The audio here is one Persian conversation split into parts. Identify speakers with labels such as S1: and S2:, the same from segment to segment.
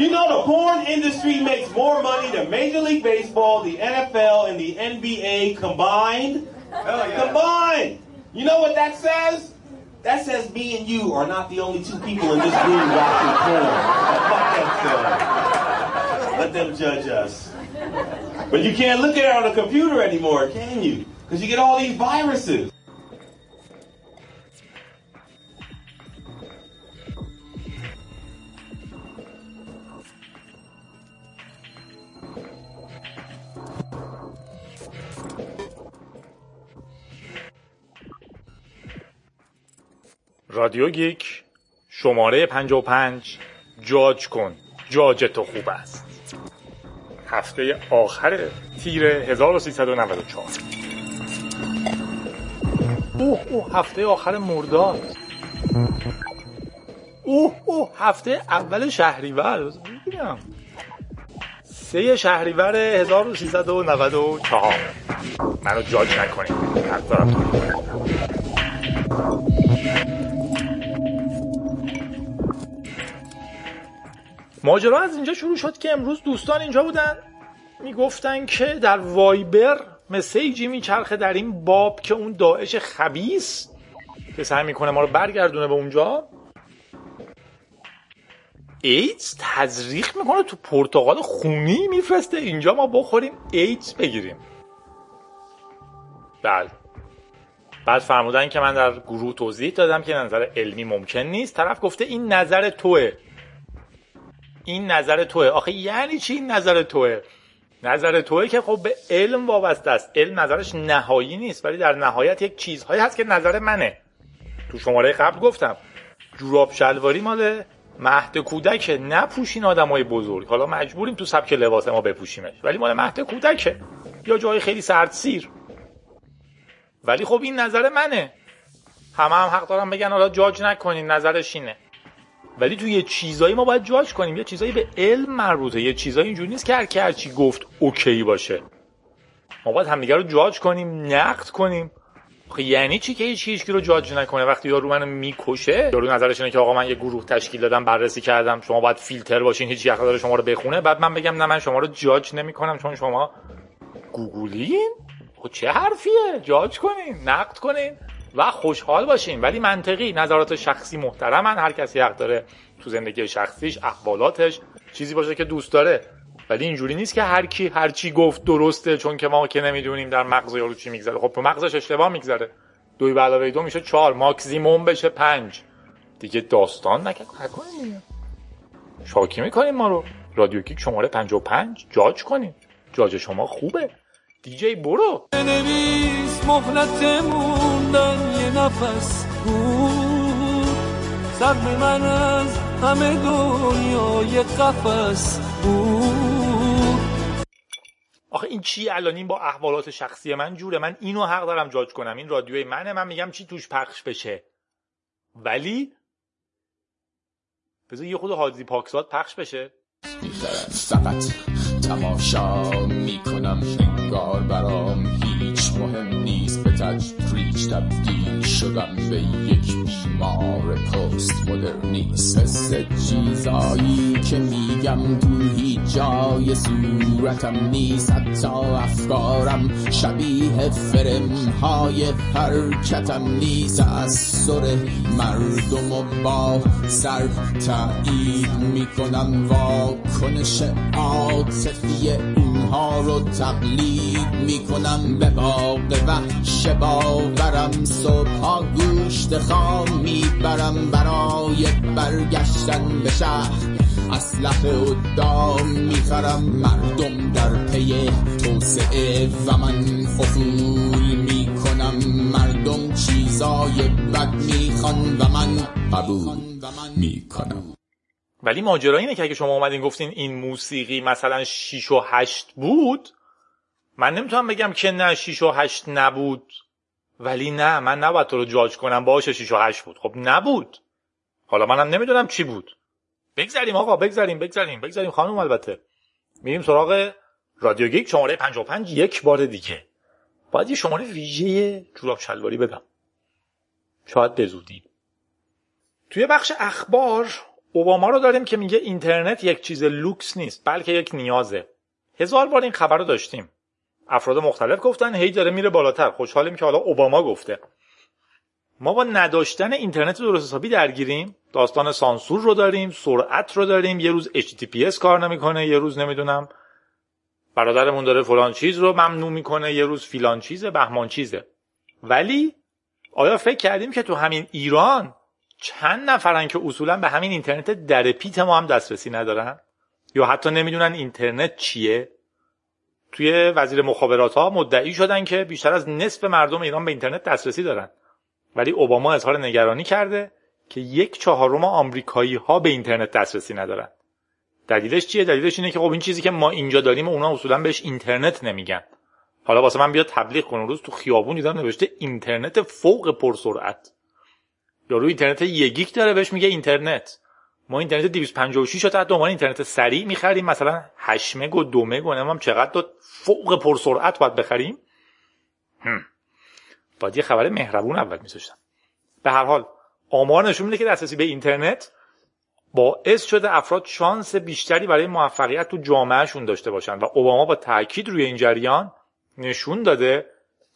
S1: You know the porn industry makes more money than Major League Baseball, the NFL, and the NBA combined.
S2: yeah.
S1: Combined. You know what that says? That says me and you are not the only two people in this room watching porn. Fuck that stuff. Let them judge us. But you can't look at it on a computer anymore, can you? Because you get all these viruses.
S3: رادیو گیک شماره 55 جاج کن جاج تو خوب است. هفته آخر تیر 1394 اوه اوه هفته آخر مرداد. اوه اوه هفته اول شهریور. ببینم. سه شهریور 1394 منو جاج نکنید. حق دارم. ماجرا از اینجا شروع شد که امروز دوستان اینجا بودن. می‌گفتن که در وایبر مسیجی میچرخه در این باب که اون داعش خبیس که سعی می‌کنه ما رو برگردونه به اونجا. ایدز تزریق می‌کنه تو پرتغال خونی میفرسته. اینجا ما بخوریم ایدز بگیریم. بله. بعد فرمودن که من در گروه توضیح دادم که نظر علمی ممکن نیست. طرف گفته این نظر توه. این نظر توه. آخه یعنی چی این نظر توه؟ نظر توه که خب به علم وابسته است. علم نظرش نهایی نیست ولی در نهایت یک چیزهایی هست که نظر منه. تو شماره قبل گفتم جوراب شلواری مال مهد کودک نپوشین آدمای بزرگ. حالا مجبوریم تو سبک لباس ما بپوشیمش ولی مال مهد کودکه. یا جای خیلی سرد سیر. ولی خب این نظر منه. همه هم حق دارم بگن حالا جاج نکنین نظرش اینه. ولی تو یه چیزایی ما باید جاج کنیم. یه چیزایی به علم مربوطه. یه چیزایی اینجوری نیست که هر کی هر چی گفت اوکی باشه. ما باید همدیگه رو جاج کنیم نقد کنیم. یعنی چی که هیچ هیچ رو جاج نکنه؟ وقتی یارو منو می‌کشه یارو نظرش اینه که آقا من یه گروه تشکیل دادم بررسی کردم. شما باید فیلتر باشین هیچ حق داره شما رو بخونه. بعد من بگم نه من شما رو جاج نمی‌کنم چون شما گوگولین؟ خب چه حرفیه؟ جاج کنین نقد کنین. و خوشحال باشین. ولی منطقی نظرات شخصی محترمن. هر کسی حق داره تو زندگی شخصیش احوالاتش چیزی باشه که دوست داره. ولی اینجوری نیست که هر کی هر چی گفت درسته چون که ما که نمی‌دونیم در مغز یارو چی میگذره. خب تو مغزش اشتباه میگذره. دوی به علاوه دو میشه چهار ماکسیموم بشه پنج. دیگه داستان نکنیم. شاکی می‌کنیم ما رو. رادیو کیک شماره 55 جاج کنیم. جاج شما خوبه. دیجی برو
S4: بنویس مهلت موندن یه نفس بود. سر من از همه دنیای قفس بود.
S3: آخه این چی الان؟ این با احوالات شخصی من جوره. من اینو حق دارم جاج کنم. این رادیوی منه. من میگم چی توش پخش بشه. ولی بذار یه خود حادی پاکزاد پخش بشه.
S5: فقط تماشا می‌کنم انگار برام هیچ مهم نیست به تدریج تبدیل شدم به یک بیمار پست مدرنیست مثل چیزایی که میگم تو هیچ جای صورتم نیست. حتی افکارم شبیه فرم های حرکتم نیست. از سر مردم و با سر تایید می‌کنم. واکنش عاطفی اونها رو تقلید می‌کنم به باغ وحش باورم. صبح گوشت خام می‌برم برای برگشتن به شهر. اسلحه و دام می‌خرم مردم در پی توسعه و من خفول می‌کنم. مردم چیزای بد می‌خوان و من قبول می‌کنم.
S3: ولی ماجرا اینه که اگه شما اومدین گفتین این موسیقی مثلا 6 و 8 بود من نمی‌تونم بگم که نه 6 و 8 نبود ولی نه من نباید تو رو جاج کنم باشه 6 و 8 بود. خب نبود. حالا منم نمی‌دونم چی بود. بگذاریم آقا بگذاریم بگذاریم بگذاریم خانم البته. میریم سراغ رادیو گیک شماره 55 یک بار دیگه. باید یه شماره ویژه جوراب شلواری بدم. شاید بزودی توی بخش اخبار اوباما رو داریم که میگه اینترنت یک چیز لوکس نیست بلکه یک نیازه. هزار بار این خبر رو داشتیم. افراد مختلف گفتن هی داره میره بالاتر. خوشحالیم که حالا اوباما گفته. ما با نداشتن اینترنت درست حسابی درگیریم. داستان سانسور رو داریم سرعت رو داریم. یه روز HTTPS کار نمی‌کنه یه روز نمی‌دونم برادرمون داره فلان چیز رو ممنوع می‌کنه یه روز فیلان چیزه بهمان چیزه. ولی آیا فکر کردیم که تو همین ایران چند نفرن که اصولا به همین اینترنت در پیت ما هم دسترسی ندارن؟ یا حتی نمی‌دونن اینترنت چیه؟ توی وزیر مخابرات ها مدعی شدن که بیشتر از نصف مردم ایران به اینترنت دسترسی دارن. ولی اوباما اظهار نگرانی کرده که یک چهارم آمریکایی ها به اینترنت دسترسی ندارن. دلیلش چیه؟ دلیلش اینه که خب این چیزی که ما اینجا داریم اونا اصولا بهش اینترنت نمیگن. حالا واسه من بیاد تبلیغ کنه روز تو خیابون دیدم نوشته اینترنت فوق پرسرعت. یا روی اینترنت یگیک داره بهش میگه اینترنت. ما اینترنت 256 تا تحت عنوان اینترنت سریع می‌خریم مثلا 8 مگ و 2 مگ و چقدر تا فوق پرسرعت باید بخریم. هم. باید یه خبر مهربون اول میذاشتم. به هر حال آمار نشون میده که دسترسی به اینترنت باعث شده افراد شانس بیشتری برای موفقیت تو جامعهشون داشته باشن و اوباما با تاکید روی این جریان نشون داده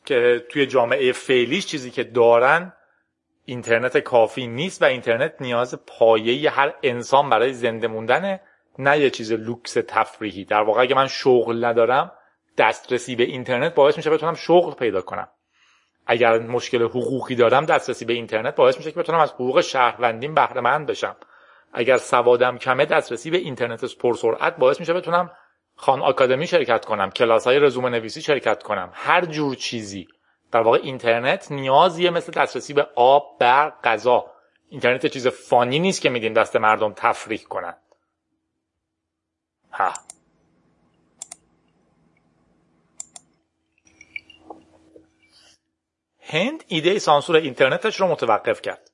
S3: که توی جامعه فعلیش چیزی که دارن اینترنت کافی نیست و اینترنت نیاز پایه هر انسان برای زنده موندنه نه یه چیز لوکس تفریحی. در واقع اگه من شغل ندارم دسترسی به اینترنت باعث میشه بتونم شغل پیدا کنم. اگر مشکل حقوقی دارم دسترسی به اینترنت باعث میشه که بتونم از حقوق شهروندیم بهره مند بشم. اگر سوادم کمه دسترسی به اینترنت پرسرعت باعث میشه بتونم خان آکادمی شرکت کنم کلاس های رزومه نویسی شرکت کنم. هر جور چیزی. در واقع اینترنت نیازیه مثل دسترسی به آب برق غذا. اینترنت چیز فانی نیست که میدیم دست مردم تفریح کنن. ها. هند ایده سانسور اینترنتش رو متوقف کرد.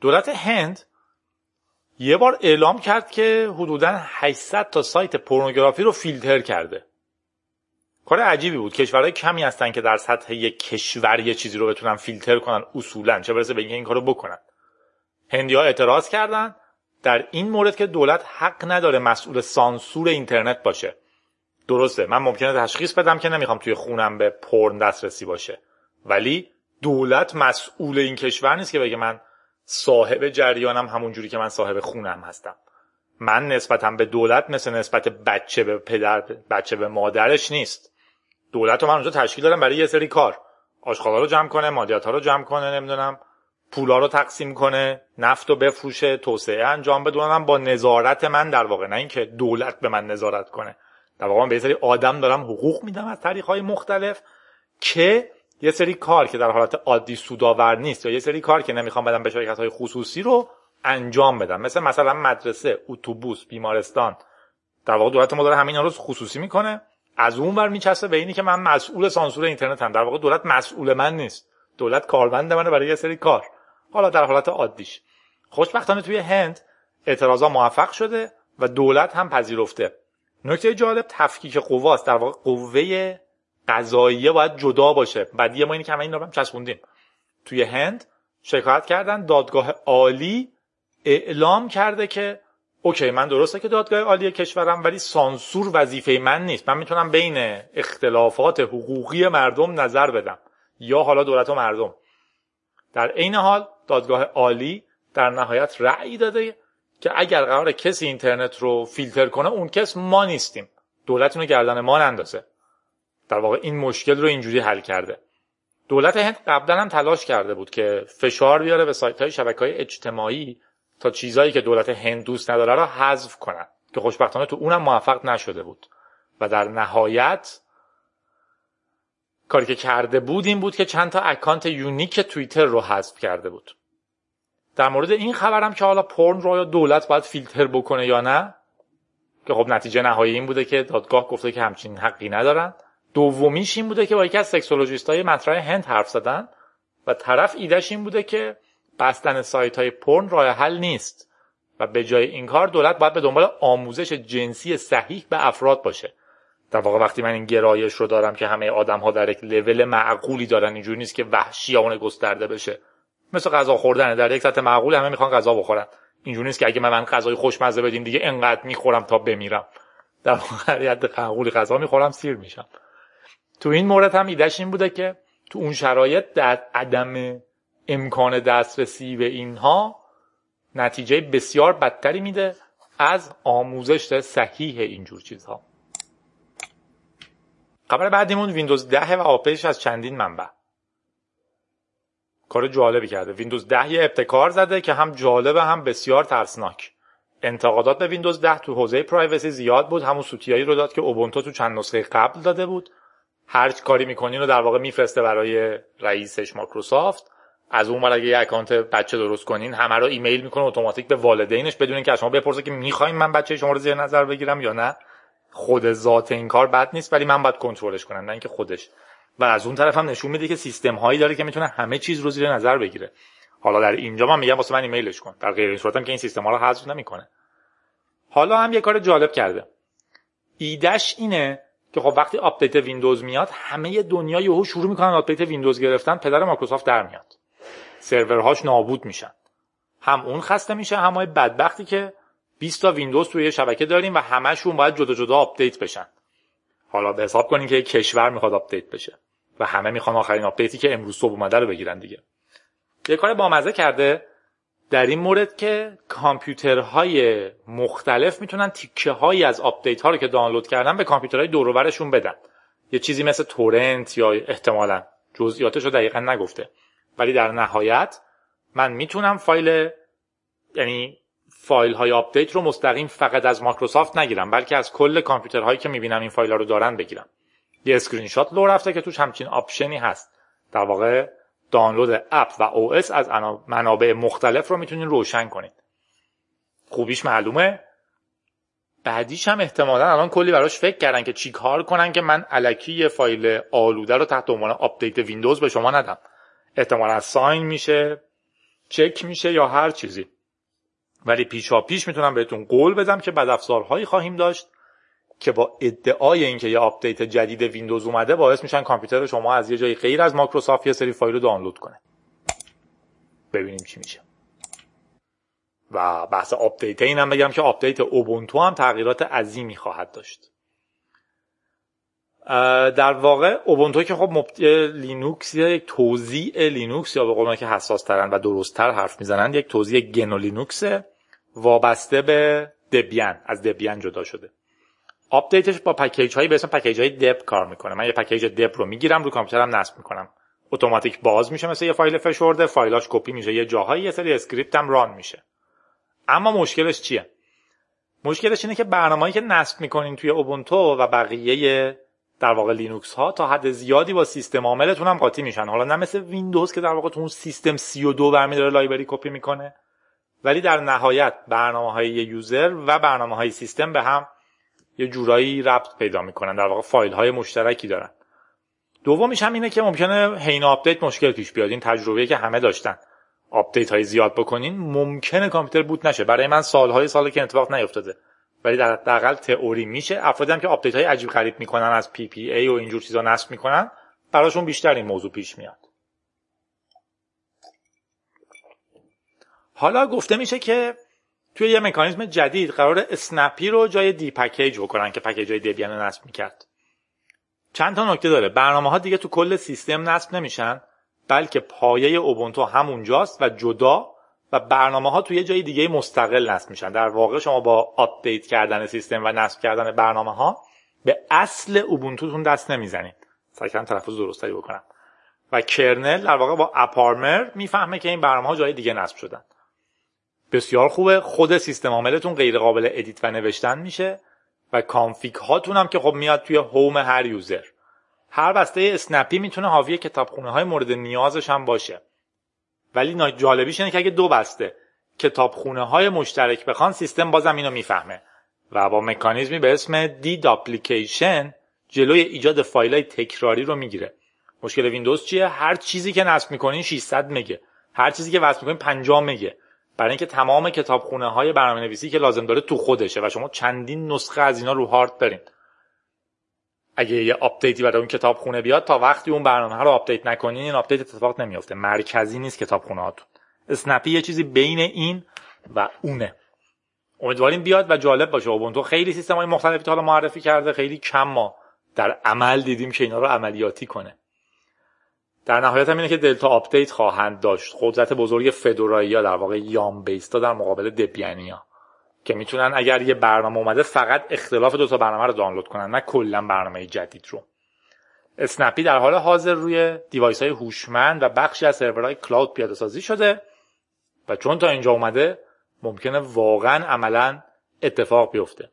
S3: دولت هند یه بار اعلام کرد که حدودا 800 تا سایت پورنوگرافی رو فیلتر کرده. کار عجیبی بود. کشورهای کمی هستن که در سطح یک کشور یه چیزی رو بتونن فیلتر کنن اصولا چه برسه به این کارو بکنن. هندی ها اعتراض کردن در این مورد که دولت حق نداره مسئول سانسور اینترنت باشه. درسته من ممکنه تشخیص بدم که نمی‌خوام توی خونم به پرن دسترسی باشه. ولی دولت مسئول این کشور نیست که بگه من صاحب جریانم همون جوری که من صاحب خونم هستم. من نسبتم به دولت مثل نسبت بچه به پدر بچه به مادرش نیست. دولت رو من اونجا تشکیل دارم برای یه سری کار. آشغالا رو جمع کنه مادیات ها رو جمع کنه نمی‌دونم. پولا رو تقسیم کنه نفت رو بفروشه توسعه انجام بدونم با نظارت من در واقع نه اینکه دولت به من نظارت کنه. در واقع من به یه سری آدم دارم حقوق میدم از طریق های مختلف که یه سری کار که در حالت عادی سودآور نیست یا یه سری کار که نمی‌خوام بدم به شرکت های خصوصی رو انجام بدم. مثل مثلا مدرسه اتوبوس بیمارستان. در واقع دولت ما داره همین رو خصوصی می‌کنه. از اون ور میچسبه به اینی که من مسئول سانسور اینترنت هم. در واقع دولت مسئول من نیست. دولت کارمند منه برای یه سری کار. حالا در حالت عادیش. خوشبختانه توی هند اعتراضا موفق شده و دولت هم پذیرفته. نکته جالب تفکیک قواست. در واقع قوه قضاییه باید جدا باشه. بعدی ما اینی که همه این رو هم چسبوندیم. توی هند شکایت کردن. دادگاه عالی اعلام کرده که اوکی من درسته که دادگاه عالی کشورم ولی سانسور وظیفه من نیست. من می‌تونم بین اختلافات حقوقی مردم نظر بدم یا حالا دولت و مردم. در عین حال دادگاه عالی در نهایت رأی داده که اگر قرار کسی اینترنت رو فیلتر کنه اون کس ما نیستیم. دولت اونو گردن ما نندازه. در واقع این مشکل رو اینجوری حل کرده. دولت هند قبلا هم تلاش کرده بود که فشار بیاره به سایت های شبکه های اجتماعی تا چیزایی که دولت هند دوست نداره را حذف کنن. که خوشبختانه تو اونم موفق نشده بود. و در نهایت کاری که کرده بود این بود که چند تا اکانت unique توییتر رو حذف کرده بود. در مورد این خبرم که حالا پرن رو یا دولت باید فیلتر بکنه یا نه که خب نتیجه نهایی این بوده که دادگاه گفته که همچین حقی ندارن. دومیش این بوده که با یکی از sexologist های مطرح هند حرف زدن و طرف ایدهش این بوده که بستن سایت های پرن راه حل نیست و به جای این کار دولت باید به دنبال آموزش جنسی صحیح به افراد باشه. در واقع وقتی من این گرایش رو دارم که همه آدم ها در یک لول معقولی دارن اینجوری نیست که وحشیانه گسترده بشه. مثل غذا خوردن در یک سطح معقول همه می‌خوان غذا بخورن. اینجوری نیست که اگه من غذای خوشمزه بدین دیگه انقدر می‌خورم تا بمیرم. در واقع حد قنقولی غذا می‌خورم سیر میشم. تو این مورد هم ایدهش این بوده که تو اون شرایط در عدم امکان دسترسی به اینها نتیجه بسیار بدتری میده از آموزش صحیح اینجور چیزها. خبر بعدیمون ویندوز 10 و آپدیتش از چندین منبع. کار جالبی کرده. ویندوز 10 یه ابتکار زده که هم جالبه هم بسیار ترسناک. انتقادات به ویندوز 10 تو حوزه privacy زیاد بود. همون سوتی‌هایی رو داد که اوبونتو تو چند نسخه قبل داده بود. هر کاری می‌کنین رو در واقع میفرسته برای رئیسش مایکروسافت. از اون اگه یه اکانت بچه درست کنین همه رو ایمیل می‌کنه اتوماتیک به والدینش بدون اینکه از شما بپرسه که می‌خوایم من بچه شما رو زیر نظر بگیرم یا نه. خود ذات این کار بد نیست ولی من باید کنترلش کنم نه اینکه خودش. و از اون طرف هم نشون میده که سیستم هایی داره که می‌تونه همه چیز رو زیر نظر بگیره. حالا در اینجا من میگم واسه من ایمیلش کن. در غیر این صورت هم که این سیستم ها رو حذف نمی‌کنه. حالا هم یه کار جالب کرده. ایدش اینه که خب وقتی آپدیت ویندوز میاد همه دنیا یهو شروع می‌کنن آپدیت ویندوز گرفتن پدر مایکروسافت در میاد. سرورهاش نابود میشن. هم اون خسته میشه هم های بدبختی که 20 تا ویندوز توی شبکه داریم و همشون باید جدا جدا آپدیت بشن. حالا به حساب کنین که یک کشور می‌خواد آپدیت بشه و همه می‌خوان آخرین آپدیتی که امروز صبح اومده رو بگیرن دیگه. یه کار بامزه کرده در این مورد که کامپیوترهای مختلف می‌تونن تیکه هایی از آپدیت ها رو که دانلود کردن به کامپیوترهای دیگه بدن. یه چیزی مثل torrent یا احتمالا جزئیاتش رو دقیقا نگفته. ولی در نهایت من می‌تونم فایل یعنی فایل های آپدیت رو مستقیم فقط از مایکروسافت نگیرم بلکه از کل کامپیوترهایی که می‌بینم این فایل ها رو دارن بگیرم. یه اسکرین شات لو رفته که توش همچین option ی هست. در واقع دانلود app و OS از منابع مختلف رو می‌تونین روشن کنید خوبیش معلومه. بعدیش هم احتمالا الان کلی براش فکر کردن که چی کار کنن که من الکی یه فایل آلوده رو تحت عنوان آپدیت ویندوز به شما ندم. احتمالا sign میشه چک میشه یا هر چیزی. ولی پیشا پیش می‌تونم بهتون قول بدم که بدافزارهایی خواهیم داشت که با ادعای اینکه یه آپدیت جدید ویندوز اومده باعث میشن کامپیوتر شما از یه جایی غیر از مایکروسافت یه سری فایل رو دانلود کنه ببینیم چی میشه. و بحث آپدیت اینم بگم که آپدیت اوبونتو هم تغییرات عظیمی خواهد داشت. در واقع اوبونتو که خب لینوکس یک توزیع لینوکس یا به قول که حساس ترن و درست تر حرف می‌زنن یک توزیع گنو لینوکس وابسته به Debian از Debian جدا شده. آپدیتش با package هایی به اسم package های deb کار می‌کنه. من یه package deb رو می‌گیرم رو کامپیوترم نصب می‌کنم. اتوماتیک باز میشه مثل یه فایل فشرده فایلاش کپی میشه یه جاهایی یه سری script هم run میشه. اما مشکلش چیه؟ مشکلش اینه که برنامه‌ای که نصب می‌کنین توی اوبونتو و بقیه در واقع لینوکس ها تا حد زیادی با سیستم عاملتون هم قاطی میشن. حالا نه مثل ویندوز که در واقع تو اون سیستم 32 برمیداره library کپی می‌کنه. ولی در نهایت برنامه های user و برنامه های سیستم به هم یه جورایی ربط پیدا می‌کنن. در واقع فایل های مشترکی دارن. دومیش هم اینه که ممکنه حین آپدیت مشکل پیش بیاد. این تجربه که همه داشتن. آپدیت های زیاد بکنین ممکنه کامپیوتر boot نشه. برای من سالهای سال که اتفاق نیفتاده. ولی در حداقل تئوری میشه. افرادی هم که آپدیت های عجیب غریب می‌کنن از PPA و اینجور چیزا نصب می‌کنن براشون بیشتر این موضوع پیش میاد. حالا گفته میشه که توی یه مکانیزم جدید قراره Snappy رو جای dpkg بکنن که package های Debian نصب می‌کرد. چند تا نکته داره. برنامه ها دیگه تو کل سیستم نصب نمیشن بلکه پایه اوبونتو همونجاست و جدا و برنامه ها توی یه جای دیگه مستقل نصب میشن. در واقع شما با آپدیت کردن سیستم و نصب کردن برنامه ها به اصل اوبونتوتون دست نمی‌زنید. سعی کردم تلفظ درست‌تری بکنم. و kernel در واقع با AppArmor می‌فهمه که این برنامه ها جای دیگه نصب شدن. بسیار خوبه. خود سیستم عاملتون غیر قابل edit و نوشتن میشه و config هاتون هم که خب میاد توی home هر user. هر بسته اسنپی می‌تونه حاوی کتابخونه های مورد نیازش هم باشه. ولی جالبیش اینه که اگه دو بسته کتابخونه های مشترک بخوان سیستم بازم اینو می‌فهمه. و با مکانیزمی به اسم دی داپلیکیشن جلوی ایجاد فایل های تکراری رو می‌گیره. مشکل ویندوز چیه؟ هر چیزی که نصب می‌کنین 600 مگه. هر چیزی که وصل می‌کنین 50 مگه. برای اینکه تمام کتابخونه های برنامه نویسی که لازم داره تو خودشه و شما چندین نسخه از اینا رو هارد دارین. اگه یه آپدیتی برای اون کتابخونه بیاد تا وقتی اون برنامه رو آپدیت نکنین این آپدیت اتفاق نمیافته. مرکزی نیست کتابخونه هاتون Snappy یه چیزی بین این و اونه. امیدواریم بیاد و جالب باشه اوبونتو. خیلی سیستم های مختلفی تا حالا معرفی کرده خیلی کم ما در عمل دیدیم که اینا رو عملیاتی کنه. در نهایت هم اینه که delta update خواهند داشت. قدرت بزرگ فدورایی ها در واقع yum based ا در مقابل دبیانیا. که می‌تونن اگر یه برنامه اومده فقط اختلاف دو تا برنامه رو دانلود کنن نه کلا برنامه جدید رو. Snappy در حال حاضر روی device های هوشمند و بخشی از سرورهای cloud پیاده سازی شده و چون تا اینجا اومده ممکنه واقعا عملا اتفاق بیفته.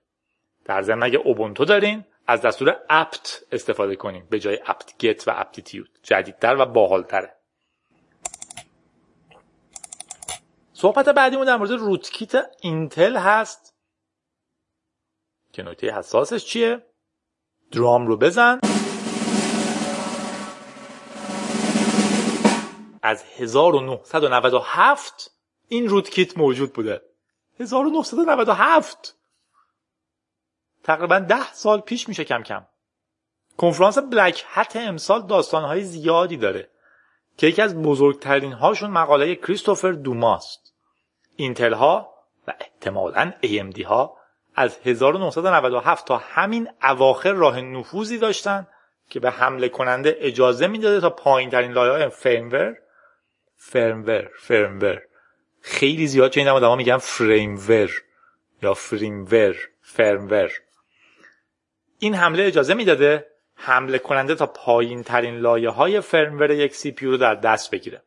S3: در ضمن اگه اوبونتو دارین از دستور apt استفاده کنیم به جای get و aptitude. جدیدتر و باحالتره. صحبت بعدیمون در مورد روتکیت اینتل هست. که نکته حساسش چیه؟ درام رو بزن. از 1997 این روتکیت موجود بوده. 1997 تقریبا ده سال پیش میشه کم کم. کنفرانس بلک هت امسال داستانهای زیادی داره که یکی از بزرگترین هاشون مقاله کریستوفر دوماست. اینتل ها و احتمالا AMD ها از 1997 تا همین اواخر راه نفوذی داشتن که به حمله کننده اجازه می‌داده تا پایین ترین لایه های firmware firmware خیلی زیاد چه این آدما میگن firmware یا firmware firmware این حمله اجازه می‌داده حمله کننده تا پایین ترین لایه های firmware یک CPU رو در دست بگیره.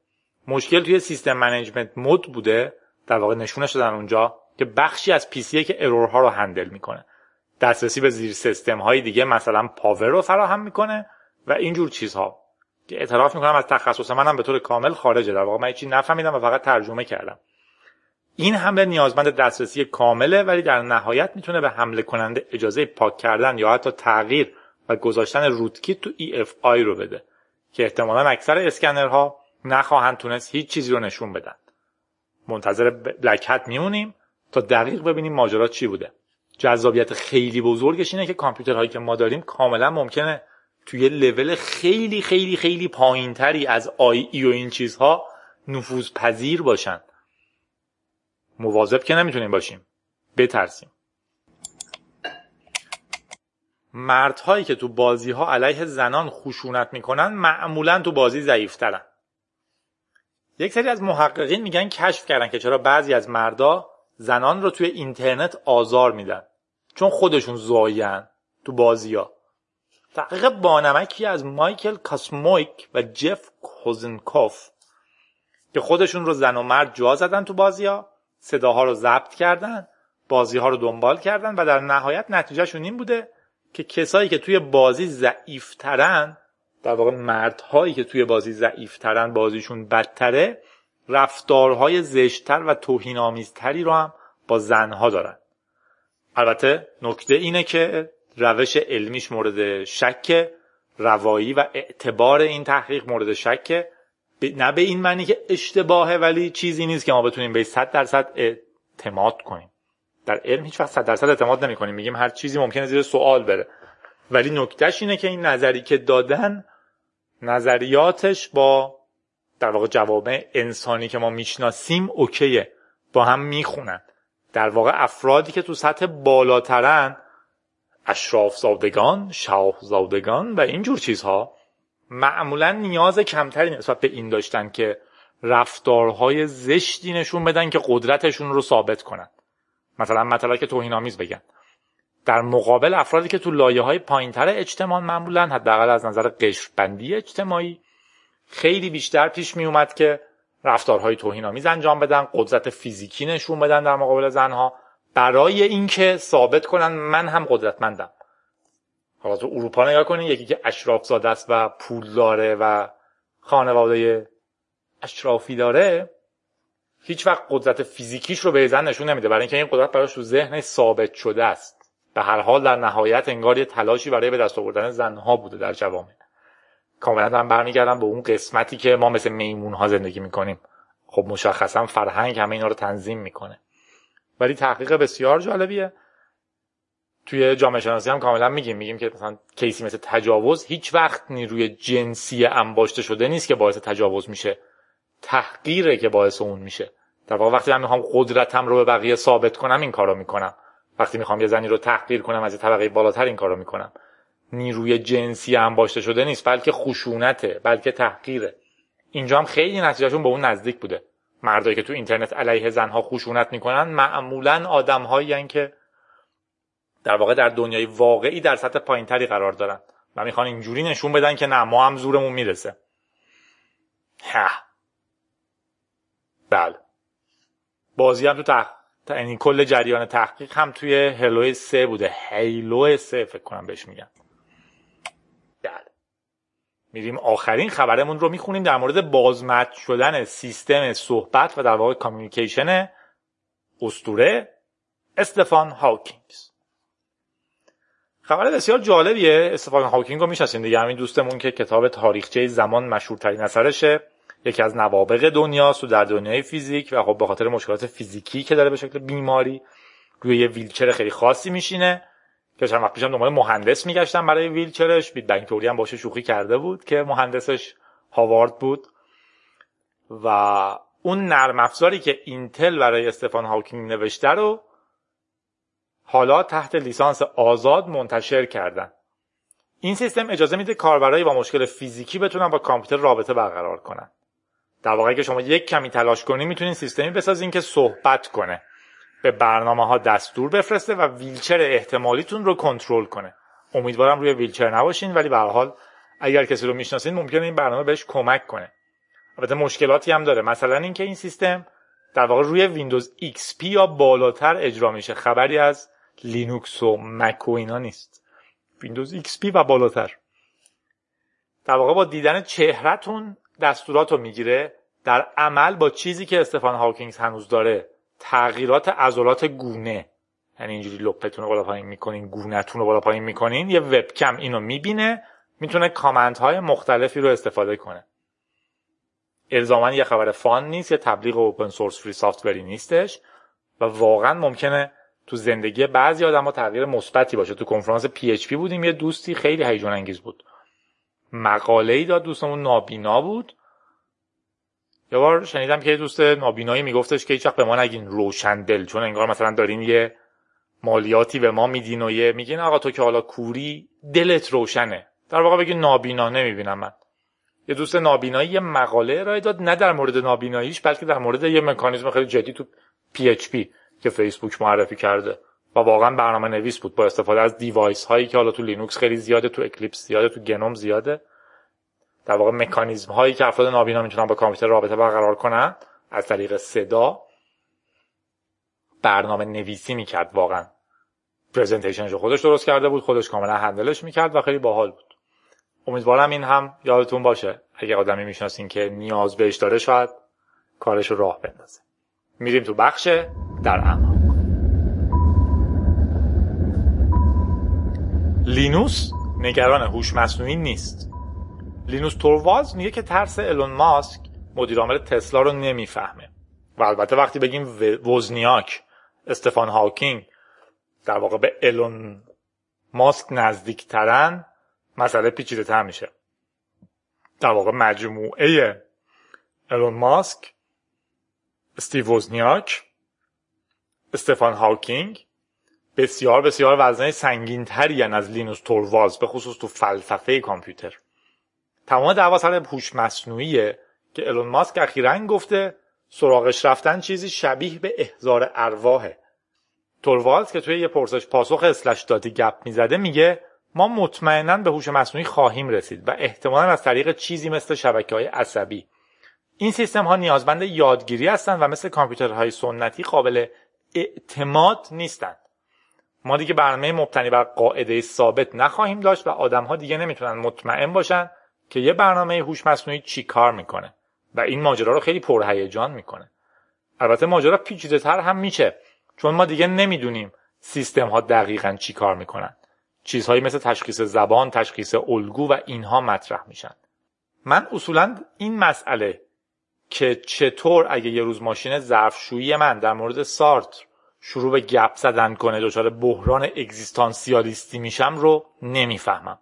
S3: مشکل توی System Management Mode بوده در واقع نشونش دادن اونجا که بخشی از CPU که error ها رو handle می‌کنه. دسترسی به زیر سیستم های دیگه مثلا power رو فراهم می‌کنه و اینجور چیزها. که اعتراف می‌کنم از تخصص منم به طور کامل خارجه. در واقع من چیزی نفهمیدم و فقط ترجمه کردم. این حمله نیازمند دسترسی کامله ولی در نهایت می‌تونه به حمله کننده اجازه پاک کردن یا حتی تغییر و گذاشتن روتکیت تو EFI رو بده. که احتمالا اکثر اسکنرها نخواهند تونست هیچ چیزی رو نشون بدن. منتظر بلک هت میمونیم تا دقیق ببینیم ماجرا چی بوده. جذابیت خیلی بزرگش اینه که کامپیوترهایی که ما داریم کاملا ممکنه توی لول خیلی خیلی خیلی پایینتری از آی ای و این چیزها نفوذ پذیر باشن. مواظب که نمی‌تونیم باشیم. بترسیم. مردهایی که تو بازی ها علیه زنان خشونت می‌کنن معمولا تو بازی ضعیفترن. یک سری از محققین میگن کشف کردن که چرا بعضی از مردا زنان رو توی اینترنت آزار میدن. چون خودشون زاین تو بازی ها تحقیق بانمکی از مایکل کاسمویک و جف کوزنکوف که خودشون رو زن و مرد جا زدن تو بازی ها صداها رو ضبط کردن بازی ها رو دنبال کردن و در نهایت نتیجهشون این بوده که کسایی که توی بازی ضعیفترن در واقع مردهایی که توی بازی ضعیفترن بازیشون بدتره رفتارهای زشتتر و توهینآمیزتری رو هم با زنها دارن. البته نکته اینه که روش علمیش مورد شک روایی و اعتبار این تحقیق مورد شکه. نه به این معنی که اشتباهه ولی چیزی نیست که ما بتونیم به 100 درصد اعتماد کنیم. در علم هیچ وقت 100 درصد اعتماد نمی کنیم میگیم هر چیزی ممکنه زیر سوال بره. ولی نکتهش اینه که این نظری که دادن نظریاتش با در واقع جوامع انسانی که ما می‌شناسیم اوکیه. با هم می‌خونن. در واقع افرادی که تو سطح بالاترن اشراف زادگان شاه زادگان و اینجور چیزها معمولا نیاز کمتری نسبت به این داشتن که رفتارهای زشتی نشون بدن که قدرتشون رو ثابت کنن. مثلا مطلب که توهینآمیز بگن. در مقابل افرادی که تو لایه های پایینتر اجتماع معمولا حداقل از نظر قشربندی اجتماعی خیلی بیشتر پیش می اومد که رفتارهای توهینآمیز انجام بدن قدرت فیزیکی نشون بدن در مقابل زنها. برای اینکه ثابت کنن من هم قدرتمندم. حالا تو اروپا نگاه کنین یکی که اشراف زاده است و پول داره و خانواده اشرافی داره هیچ وقت قدرت فیزیکیش رو به زن نشون نمیده. برای اینکه این قدرت براش تو ذهن ثابت شده است. به هر حال در نهایت انگار یه تلاشی برای به دست آوردن زنها بوده در جوامع. کاملا دارم برمیگردم به اون قسمتی که ما مثل میمون ها زندگی می‌کنیم. خب مشخصا فرهنگ همه اینا رو تنظیم می‌کنه. ولی تحقیق بسیار جالبیه. توی جامعه شناسی هم کاملا میگیم. میگیم که مثلا کیسی مثل تجاوز هیچ وقت نیروی جنسی انباشته شده نیست که باعث تجاوز میشه. تحقیره که باعث اون میشه. در واقع وقتی من می‌خوام قدرتم رو به بقیه ثابت کنم این کارو می‌کنم. وقتی می‌خوام یه زنی رو تحقیر کنم از یه طبقه بالاتر این کارو می‌کنم. نیروی جنسی هم باشته شده نیست بلکه خشونته بلکه تحقیره. اینجا هم خیلی نتیجهشون به اون نزدیک بوده. مردایی که تو اینترنت علیه زنها خشونت می‌کنن معمولا آدمهایی که در واقع در دنیای واقعی در سطح پایینتری قرار دارن و می‌خوان اینجوری نشون بدن که نه ما هم زورمون می‌رسه. بله. بازی هم تو تح... یعنی کل جریان تحقیق هم توی هلو سه بوده. هیلو سه فکر کنم بهش میگن. بله. میریم آخرین خبرمون رو می‌خونیم در مورد بازمتن شدن سیستم صحبت و در واقع communication استوره استفان هاکینگز خبر بسیار جالبیه. استفان هاکینگ رو می‌شناسین دیگه. همین دوستمون که کتاب تاریخچه زمان مشهورترین اثرشه. یکی از نوابغ دنیاست و در دنیای فیزیک و خب به خاطر مشکلات فیزیکی که داره به شکل بیماری روی یه ویلچر خیلی خاصی میشینه. که چند وقت پیشم دنبال مهندس میگشتم برای ویلچرش. بیت بنگ توری هم باشه شوخی کرده بود که مهندسش هاوارد بود. و اون نرم افزاری که اینتل برای استفان هاکینگ نوشته رو حالا تحت لیسانس آزاد منتشر کردن. این سیستم اجازه میده کاربرایی با مشکل فیزیکی بتونن با کامپیوتر رابطه برقرار کنن. در واقع که شما یک کمی تلاش کنی می‌تونین سیستمی بسازین که صحبت کنه. به برنامه ها دستور بفرسته و ویلچر احتمالیتون رو کنترل کنه. امیدوارم روی ویلچر نباشین ولی به حال اگر کسی رو می‌شناسین ممکنه این برنامه بهش کمک کنه. البته مشکلاتی هم داره. مثلا اینکه این سیستم در واقع روی ویندوز XP یا بالاتر اجرا میشه. خبری از لینوکس و مک و اینا نیست. ویندوز XP و بالاتر. در واقع با دیدن چهرهتون دستورات رو می‌گیره در عمل با چیزی که استفان هاکینگز هنوز داره تغییرات عضلات گونه. یعنی اینجوری لپتون رو بالا پایین می‌کنین گونهتون رو بالا پایین می‌کنین یه وبکم اینو می‌بینه می‌تونه command های مختلفی رو استفاده کنه. الزاما یه خبر fun نیست یه تبلیغ open source free software ی نیستش و واقعا ممکنه تو زندگی بعضی آدم تغییر مثبتی باشه. تو کنفرانس PHP بودیم یه دوستی خیلی هیجان انگیز بود. مقاله ای داد دوستمون نابینا بود. یه بار شنیدم که یه دوست نابینایی میگفتش که هیچ وقت به ما نگین روشندل چون انگار مثلا دارین یه مالیاتی به ما میدین و یه میگین آقا تو که حالا کوری دلت روشنه. در واقع بگین نابینا نمی‌بینم من. یه دوست نابینایی یه مقاله ارائه داد نه در مورد نابیناییش بلکه در مورد یه مکانیزم خیلی جدی تو PHP که فیسبوک معرفی کرده. و واقعا برنامه نویس بود با استفاده از device هایی که حالا تو لینوکس خیلی زیاده تو Eclipse زیاده تو GNOME زیاده. در واقع مکانیزم هایی که افراد نابینا می‌تونن با کامپیوتر رابطه برقرار کنن از طریق صدا برنامه نویسی می‌کرد واقعا. پرزنتیشنش خودش درست کرده بود خودش کاملا هندلش می‌کرد و خیلی باحال بود. امیدوارم این هم یادتون باشه. اگه آدمی می‌شناسین که نیاز بهش داره شاید کارش رو راه بندازه. میریم تو بخش در اعماق لینوس نگران هوش مصنوعی نیست. لینوس توروالز میگه که ترس الون ماسک مدیرعامل تسلا رو نمی‌فهمه. و البته وقتی بگیم وزنیاک استفان هاکینگ در واقع به الون ماسک نزدیک ترن مسئله پیچیده تر میشه. در واقع مجموعه الون ماسک استیو وزنیاک استفان هاکینگ بسیار بسیار وزنه سنگین تری از لینوس توروالز به خصوص تو فلسفه کامپیوتر. تمام دعوا سر هوش مصنوعیه که الون ماسک اخیرا گفته سراغش رفتن چیزی شبیه به احزار ارواحه. توروالز که توی یه پرسش پاسخ اسلش داتی گپ می‌زده میگه ما مطمئنا به هوش مصنوعی خواهیم رسید و احتمالا از طریق چیزی مثل شبکه های عصبی. این سیستم ها نیازمند یادگیری هستند و مثل کامپیوترهای سنتی قابل اعتماد نیستند. ما دیگه برنامه مبتنی بر قاعده ثابت نخواهیم داشت و آدم ها دیگه نمی‌تونن مطمئن باشن که یه برنامه هوش مصنوعی چی کار می‌کنه و این ماجرا رو خیلی پرهیجان می‌کنه. البته ماجرا پیچیده تر هم میشه چون ما دیگه نمی‌دونیم سیستم ها دقیقا چی کار می‌کنن. چیزهایی مثل تشخیص زبان تشخیص الگو و اینها مطرح میشن. من اصولا این مسئله که چطور اگه یه روز ماشین ظرفشویی من در مورد سارتر شروع به گپ زدن کنه دچار بحران اگزیستانسیالیستی میشم رو نمی‌فهمم.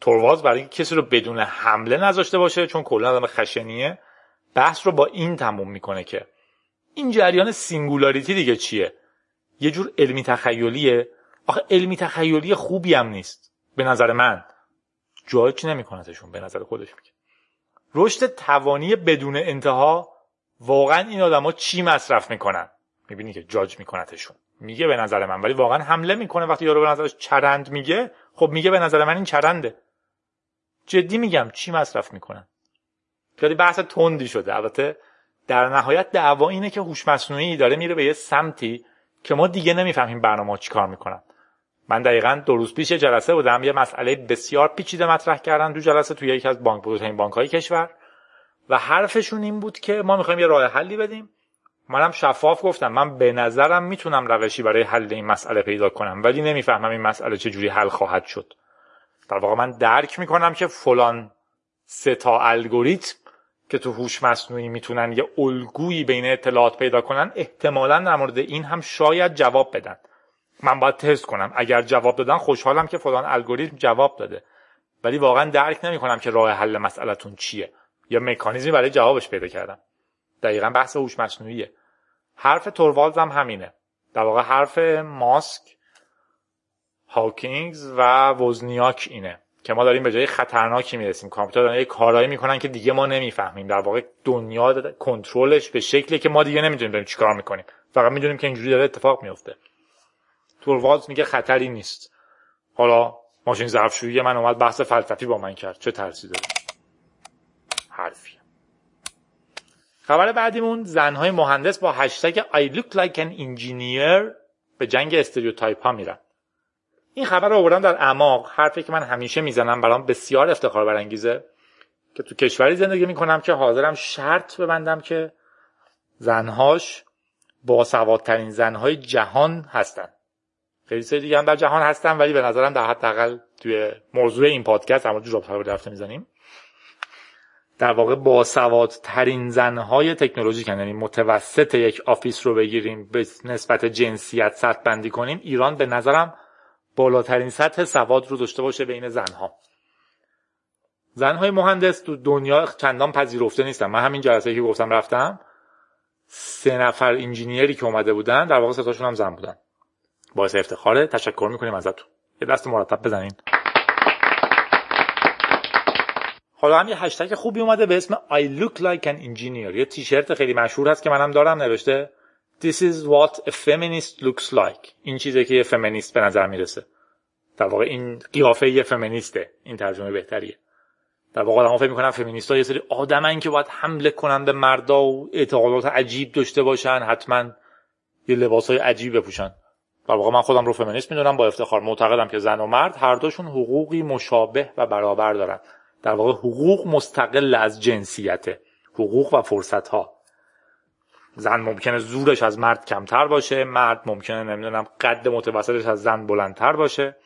S3: توروالدز برای کسی رو بدون حمله نذاشته باشه چون کلا آدم خشنیه بحث رو با این تموم می‌کنه که این جریان singularity دیگه چیه؟ یه جور علمی تخیلیه. آخه علمی تخیلی خوبی هم نیست. به نظر من. جاج نمیکنتشون؟ به نظر خودش میگه. رشد توانی بدون انتها واقعا این آدما چی مصرف می‌کنن؟ می‌بینی که جاج میکنتشون میگه به نظر من ولی واقعا حمله می‌کنه وقتی یارو به نظرش چرند میگه. خب میگه به نظر من این چرنده. جدی میگم چی مصرف می‌کنن؟ خیلی بحث تندی شده. البته در نهایت دعوا اینه که هوش مصنوعی داره میره به یه سمتی که ما دیگه نمی‌فهمیم برنامه چی کار می‌کنن. من دقیقا دو روز پیش جلسه بودم یه مسئله بسیار پیچیده مطرح کردن دو جلسه توی یکی از بانک بزرگترین بانک های کشور. و حرفشون این بود که ما می‌خوایم یه راه حلی بدیم. منم شفاف گفتم. من به نظرم می‌تونم روشی برای حل این مسئله پیدا کنم ولی نمی‌فهمم این مسئله چجوری حل خواهد شد. در واقع من درک می‌کنم که فلان سه تا الگوریتم که تو هوش مصنوعی می‌تونن یه الگویی بین اطلاعات پیدا کنن احتمالا در مورد این هم شاید جواب بدن. من باید تست کنم. اگر جواب دادن خوشحالم که فلان الگوریتم جواب داده. ولی واقعا درک نمی‌کنم که راه حل مسئلهتون چیه. یا مکانیزمی برای جوابش پیدا کردم. دقیقا بحث هوش مصنوعیه. حرف توروالز هم همینه. در واقع حرف ماسک هاکینگز و وزنیاک اینه که ما داریم به جای خطرناکی می‌رسیم. کامپیوتر دارن یه کارهایی می‌کنن که دیگه ما نمی‌فهمیم. در واقع دنیا کنترلش به شکلی که ما دیگه نمی‌دونیم داریم چیکار می‌کنیم. فقط می‌دونیم که اینجوری داره اتفاق میفته توروالز میگه خطری نیست. حالا ماشین ظرفشویی من اومد بحث فلسفی با من کرد. چه ترسی داره؟ حرفی. خبر بعدیمون زنهای مهندس با هشتگ I look like an engineer به جنگ استریوتایپ ها میرن. این خبر رو آوردم در اعماق. حرفی که من همیشه می‌زنم برام بسیار افتخار برانگیزه. که تو کشوری زندگی می‌کنم که حاضرم شرط ببندم که زنهاش با سوادترین زنهای جهان هستن. خیلی سری دیگه هم در جهان هستن ولی به نظرم در حداقل توی موضوع این پادکست اما جوراب رو رفته می‌زنیم. در واقع با سواد ترین زنهای تکنولوژی یعنی متوسط یک office رو بگیریم به نسبت جنسیت سطح بندی کنیم ایران به نظرم بالاترین سطح سواد رو داشته باشه بین زنها. زنهای مهندس تو دنیا چندان پذیرفته نیستن. من همین جلسه که گفتم رفتم سه نفر انجینیری که اومده بودن در واقع ستاشون هم زن بودن. باعث افتخاره. تشکر می‌کنیم ازتون. یه دست مرتب بزنین. حالا هم یه هشتگ خوبی اومده به اسم I look like an engineer. یه تیشرت خیلی مشهور هست که منم دارم نوشته. This is what a feminist looks like. این چیزی که یه فمینیست به نظر می‌رسه. در واقع این قیافه یه فمینیسته این ترجمه بهتریه. در واقع آدم‌ها فکر می‌کنن فمینیست‌ها یه سری آدمن که باید حمله کنن به مردا و اعتقادات عجیب داشته باشن حتما یه لباسای عجیب بپوشن. در واقع من خودم رو فمینیست می‌دونم با افتخار معتقدم که زن و مرد هر دوشون حقوقی مشابه و برابر دارن. در واقع حقوق مستقل از جنسیته. حقوق و فرصت ها زن ممکنه زورش از مرد کمتر باشه مرد ممکنه نمی‌دونم قد متوسطش از زن بلندتر باشه.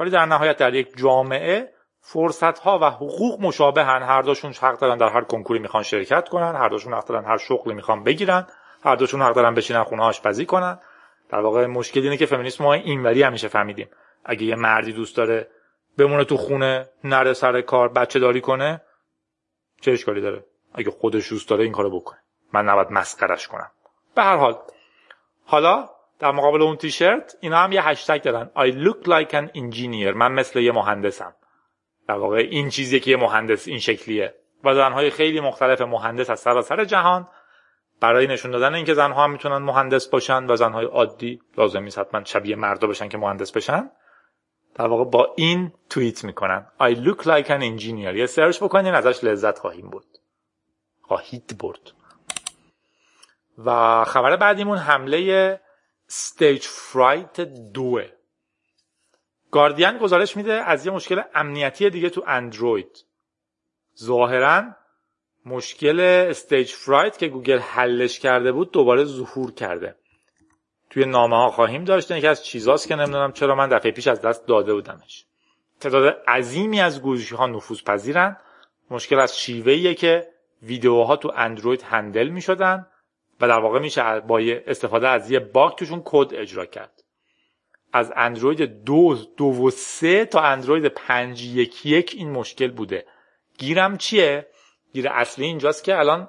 S3: ولی در نهایت در یک جامعه فرصت ها و حقوق مشابهن. هر دوشون حق دارن در هر کنکوری می‌خوان شرکت کنن هر دوشون حق دارن هر شغلی می‌خوان بگیرن هر دوشون حق دارن بشینن خونه آشپزی کنن. در واقع مشکل اینه که فمینیسم ما اینوری همیشه فهمیدیم. اگه یه مردی دوست داره بمونه تو خونه نره سر کار بچه داری کنه. چه اشکالی داره؟ اگه خودش دوست داره این کارو بکنه. من نباید مسخرش کنم. به هر حال حالا در مقابل اون تیشرت اینا هم یه هشتگ دارن. I look like an engineer. من مثل یه مهندسم. در واقع این چیزی که یه مهندس این شکلیه. و زنهای خیلی مختلف مهندس از سراسر جهان. برای نشون دادن اینکه زنها هم می‌تونن مهندس باشن و زنهای عادی لازم نیست حتما شبیه مردا باشن که مهندس بشن. در واقع با این توییت می‌کنن I look like an engineer. یه سرچ بکنین ازش لذت خواهیم برد. خواهید برد. و خبر بعدیمون حمله Stagefright دوه. گاردین گزارش میده از یه مشکل امنیتی دیگه تو اندروید ظاهرا مشکل Stagefright که گوگل حلش کرده بود دوباره ظهور کرده. توی نامه ها خواهیم داشت. یکی از چیزاست که نمی‌دونم چرا من دفعه پیش از دست داده بودمش. تعداد عظیمی از گوشی ها نفوذ پذیرن مشکل از شیوهیه که ویدیوها تو اندروید handle می شدن و در واقع میشه با استفاده از یه باگ توشون کد اجرا کرد. از اندروید دو, دو و سه تا اندروید پنج یک یک این مشکل بوده. گیرم چیه؟ گیر اصلی اینجاست که الان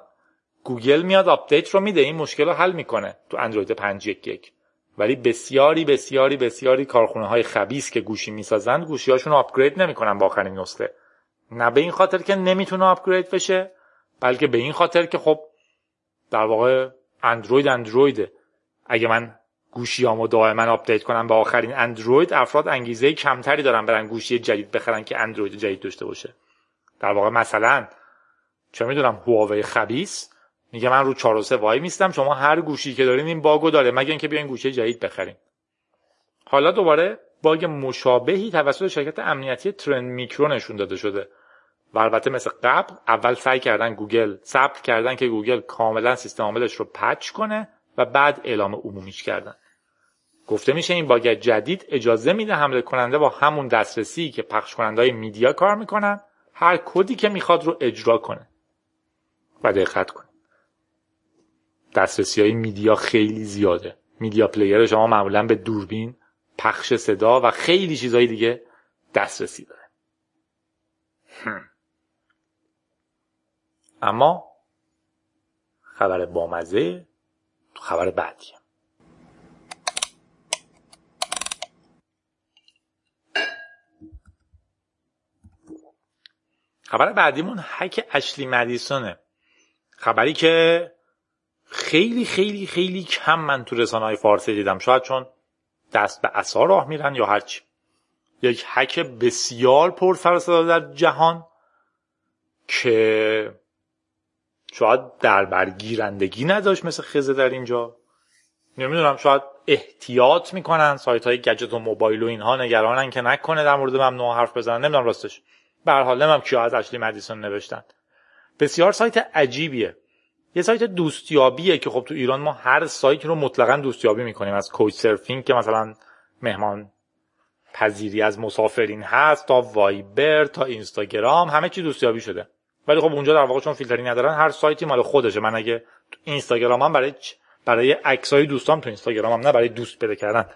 S3: گوگل میاد update رو میده. این مشکل رو حل می‌کنه تو اندروید 5.1 ولی بسیاری بسیاری بسیاری کارخونه های خبیس که گوشی می‌سازند گوشی هاشون upgrade نمی‌کنن با آخرین نسخه. نه به این خاطر که نمی‌تونه upgrade بشه بلکه به این خاطر که خب در واقع اندروید اندرویده. اگه من گوشیامو دائما update کنم به آخرین اندروید افراد انگیزه کمتری دارن برن گوشی جدید بخرن که اندروید جدید داشته باشه. در واقع مثلا چه می‌دونم هواوی خبیس میگه من رو 4 و 3 وای میستم شما هر گوشی که دارین این باگو داره مگه اینکه بیاین گوشی جدید بخرین. حالا دوباره باگ مشابهی توسط شرکت امنیتی Trend Micro نشون داده شده. و البته مثل قبل اول سعی کردن گوگل صبر کردن که گوگل کاملا سیستم عاملش رو patch کنه و بعد اعلام عمومیش کردن. گفته میشه این باگ جدید اجازه میده حمله کننده با همون دسترسی که پخش کننده های media کار می‌کنن هر کدی که می‌خواد رو اجرا کنه. و دقت کنه دسترسی های media خیلی زیاده. media player شما معمولا به دوربین پخش صدا و خیلی چیزهای دیگه دسترسی داره. اما خبر بامزه تو خبر بعدی خبر بعدیمون حک اشلی مدیسونه. خبری که خیلی خیلی خیلی کم من تو رسانه های فارسی دیدم. شاید چون دست به اصا راه میرن یا هرچی. یک حک بسیار پر سر در جهان که شاید در برگیرندگی نداشت مثل خزه در اینجا. نمی‌دونم شاید احتیاط می‌کنن سایت های گجت و موبایل و اینها نگرانن که نکنه در مورد ممنوع حرف بزنن. نمی‌دونم راستش. به هر حال نمی‌دونم کیا از اشلی مدیسون نوشتن. بسیار سایت عجیبیه. یه سایت دوستیابیه که خب تو ایران ما هر سایت رو مطلقا دوستیابی می‌کنیم. از کوچ سرفینگ که مثلا مهمان پذیری از مسافرین هست تا وایبر تا اینستاگرام همه چی دوستیابی شده. ولی خب اونجا در واقع چون فیلتری ندارن هر سایتی مال خودشه. من اگه تو اینستاگرامم برای برای عکسای دوستام تو اینستاگرامم نه برای دوست پیدا کردن.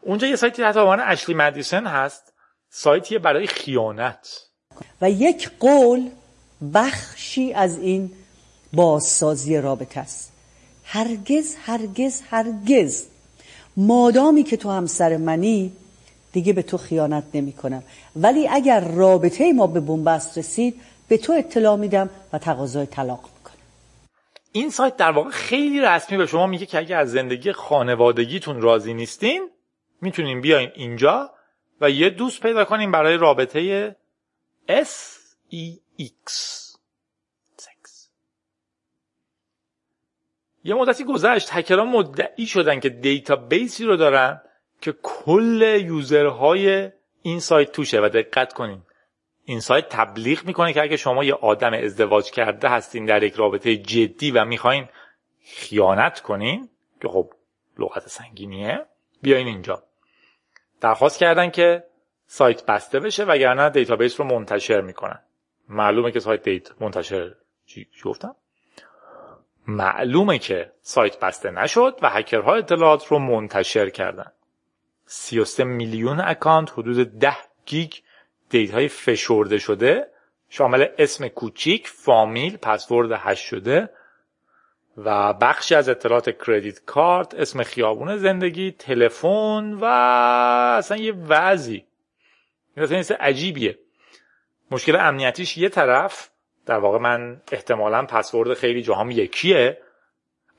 S3: اونجا یه سایتی حتی عنوان اشلی مدیسن هست. سایتی برای خیانت.
S2: و یک قول بخشی از این بازسازی رابطه است. هرگز هرگز هرگز مادامی که تو همسر منی دیگه به تو خیانت نمی کنم. ولی اگر رابطه ما به بنبست رسید به تو اطلاع میدم و تقاضای طلاق می‌کنم.
S3: این سایت در واقع خیلی رسمی به شما میگه که اگر از زندگی خانوادگیتون راضی نیستین می‌تونین بیاین اینجا و یه دوست پیدا کنین برای رابطه S یه مدتی گذشت هکران مدعی شدن که database ی رو دارن که کل user های این سایت توشه. و دقت کنین این سایت تبلیغ می‌کنه که اگه شما یه آدم ازدواج کرده هستین در یک رابطه جدی و می‌خواین خیانت کنین که خب لغت سنگینیه بیاین اینجا. درخواست کردن که سایت بسته بشه وگرنه database رو منتشر می‌کنن. معلومه که سایت date منتشر چی گفتم؟ معلومه که سایت بسته نشد و هکرها اطلاعات رو منتشر کردن. 33 میلیون account حدود 10 گیگ data ی فشرده شده. شامل اسم کوچیک، فامیل، password hash شده و بخشی از اطلاعات credit card، اسم خیابون زندگی، تلفن و اصلا یه وضعی. این اصلا عجیبیه. مشکل امنیتیش یه طرف در واقع من احتمالا پسورد خیلی جاهام یکیه.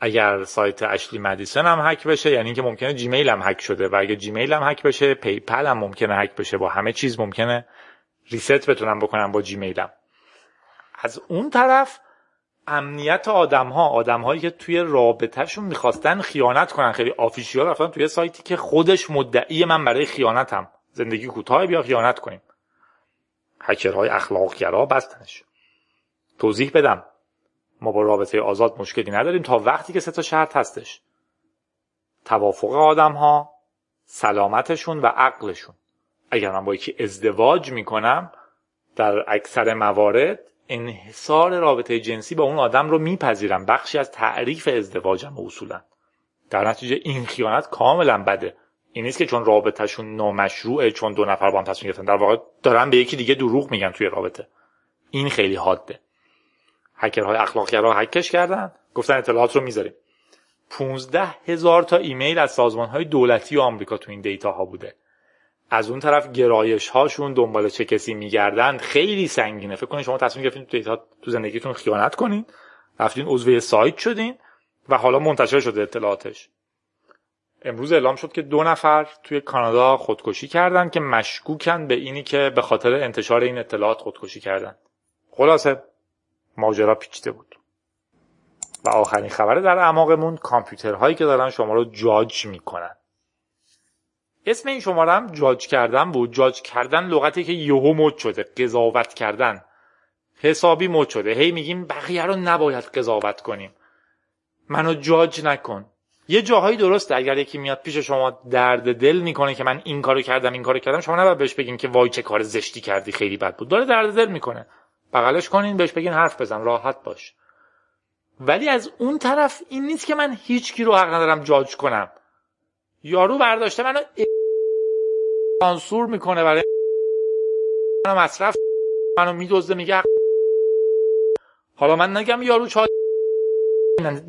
S3: اگر سایت Ashley Madison هم هک بشه یعنی اینکه ممکنه جیمیل هم هک شده. و اگه جیمیل هم هک بشه PayPal هم ممکنه هک بشه. با همه چیز ممکنه reset بتونم بکنم با جیمیلم از اون طرف امنیت آدم ها آدم هایی که توی رابطهشون می‌خواستن خیانت کنن. خیلی official رفتن توی سایتی که خودش مدعی من برای خیانتم. زندگی کوتاه بیا خیانت کنیم. هکرهای اخلاقگرا بستنش. توضیح بدم. ما با رابطه آزاد مشکلی نداریم تا وقتی که سه تا شرط هستش. توافق آدم ها سلامتشون و عقلشون. اگر من با یکی ازدواج می‌کنم در اکثر موارد انحصار رابطه جنسی با اون آدم رو میپذیرم. بخشی از تعریف ازدواجم اصولا. در نتیجه این خیانت کاملا بده. این نیست که چون رابطهشون نامشروعه چون دو نفر با هم تصمیم گرفتن. در واقع دارن به یکی دیگه دروغ میگن توی رابطه. این خیلی حاده هکرهای اخلاقگرا هکش کردن. گفتن اطلاعات رو می‌ذاریم. 15 هزار تا ایمیل از سازمان های دولتی آمریکا تو این دیتا ها بوده. از اون طرف گرایش هاشون دنبال چه کسی میگردن خیلی سنگینه. فکر کنید شما تصمیم گرفتین تو دیتا تو زندگیتون خیانت کنین. رفتین عضو سایت شدین و حالا منتشر شده اطلاعاتش. امروز اعلام شد که دو نفر توی کانادا خودکشی کردن که مشکوکن به اینی که به خاطر انتشار این اطلاعات خودکشی کردن. خلاصه ماجرا پیچیده بود. و آخرین خبر در اعماقمون کامپیوترهایی که دارن شما رو جاج می‌کنن. اسم این شماره هم جاج کردن بود. جاج کردن لغتی که یهو مد شده. قضاوت کردن. حسابی مد شده. هی میگیم بقیه رو نباید قضاوت کنیم. منو جاج نکن. یه جاهایی درسته. اگر یکی میاد پیش شما درد دل می‌کنه که من این کارو کردم این کارو کردم شما نباید بهش بگین که وای چه کار زشتی کردی خیلی بد بود. داره درد دل می‌کنه. بغلش کنین بهش بگین حرف بزن راحت باش. ولی از اون طرف این نیست که من هیچ کی رو حق ندارم جاج کنم. یارو برداشته منو سانسور می‌کنه برای منو مصرف منو میدزده میگه حالا من نگم یارو چا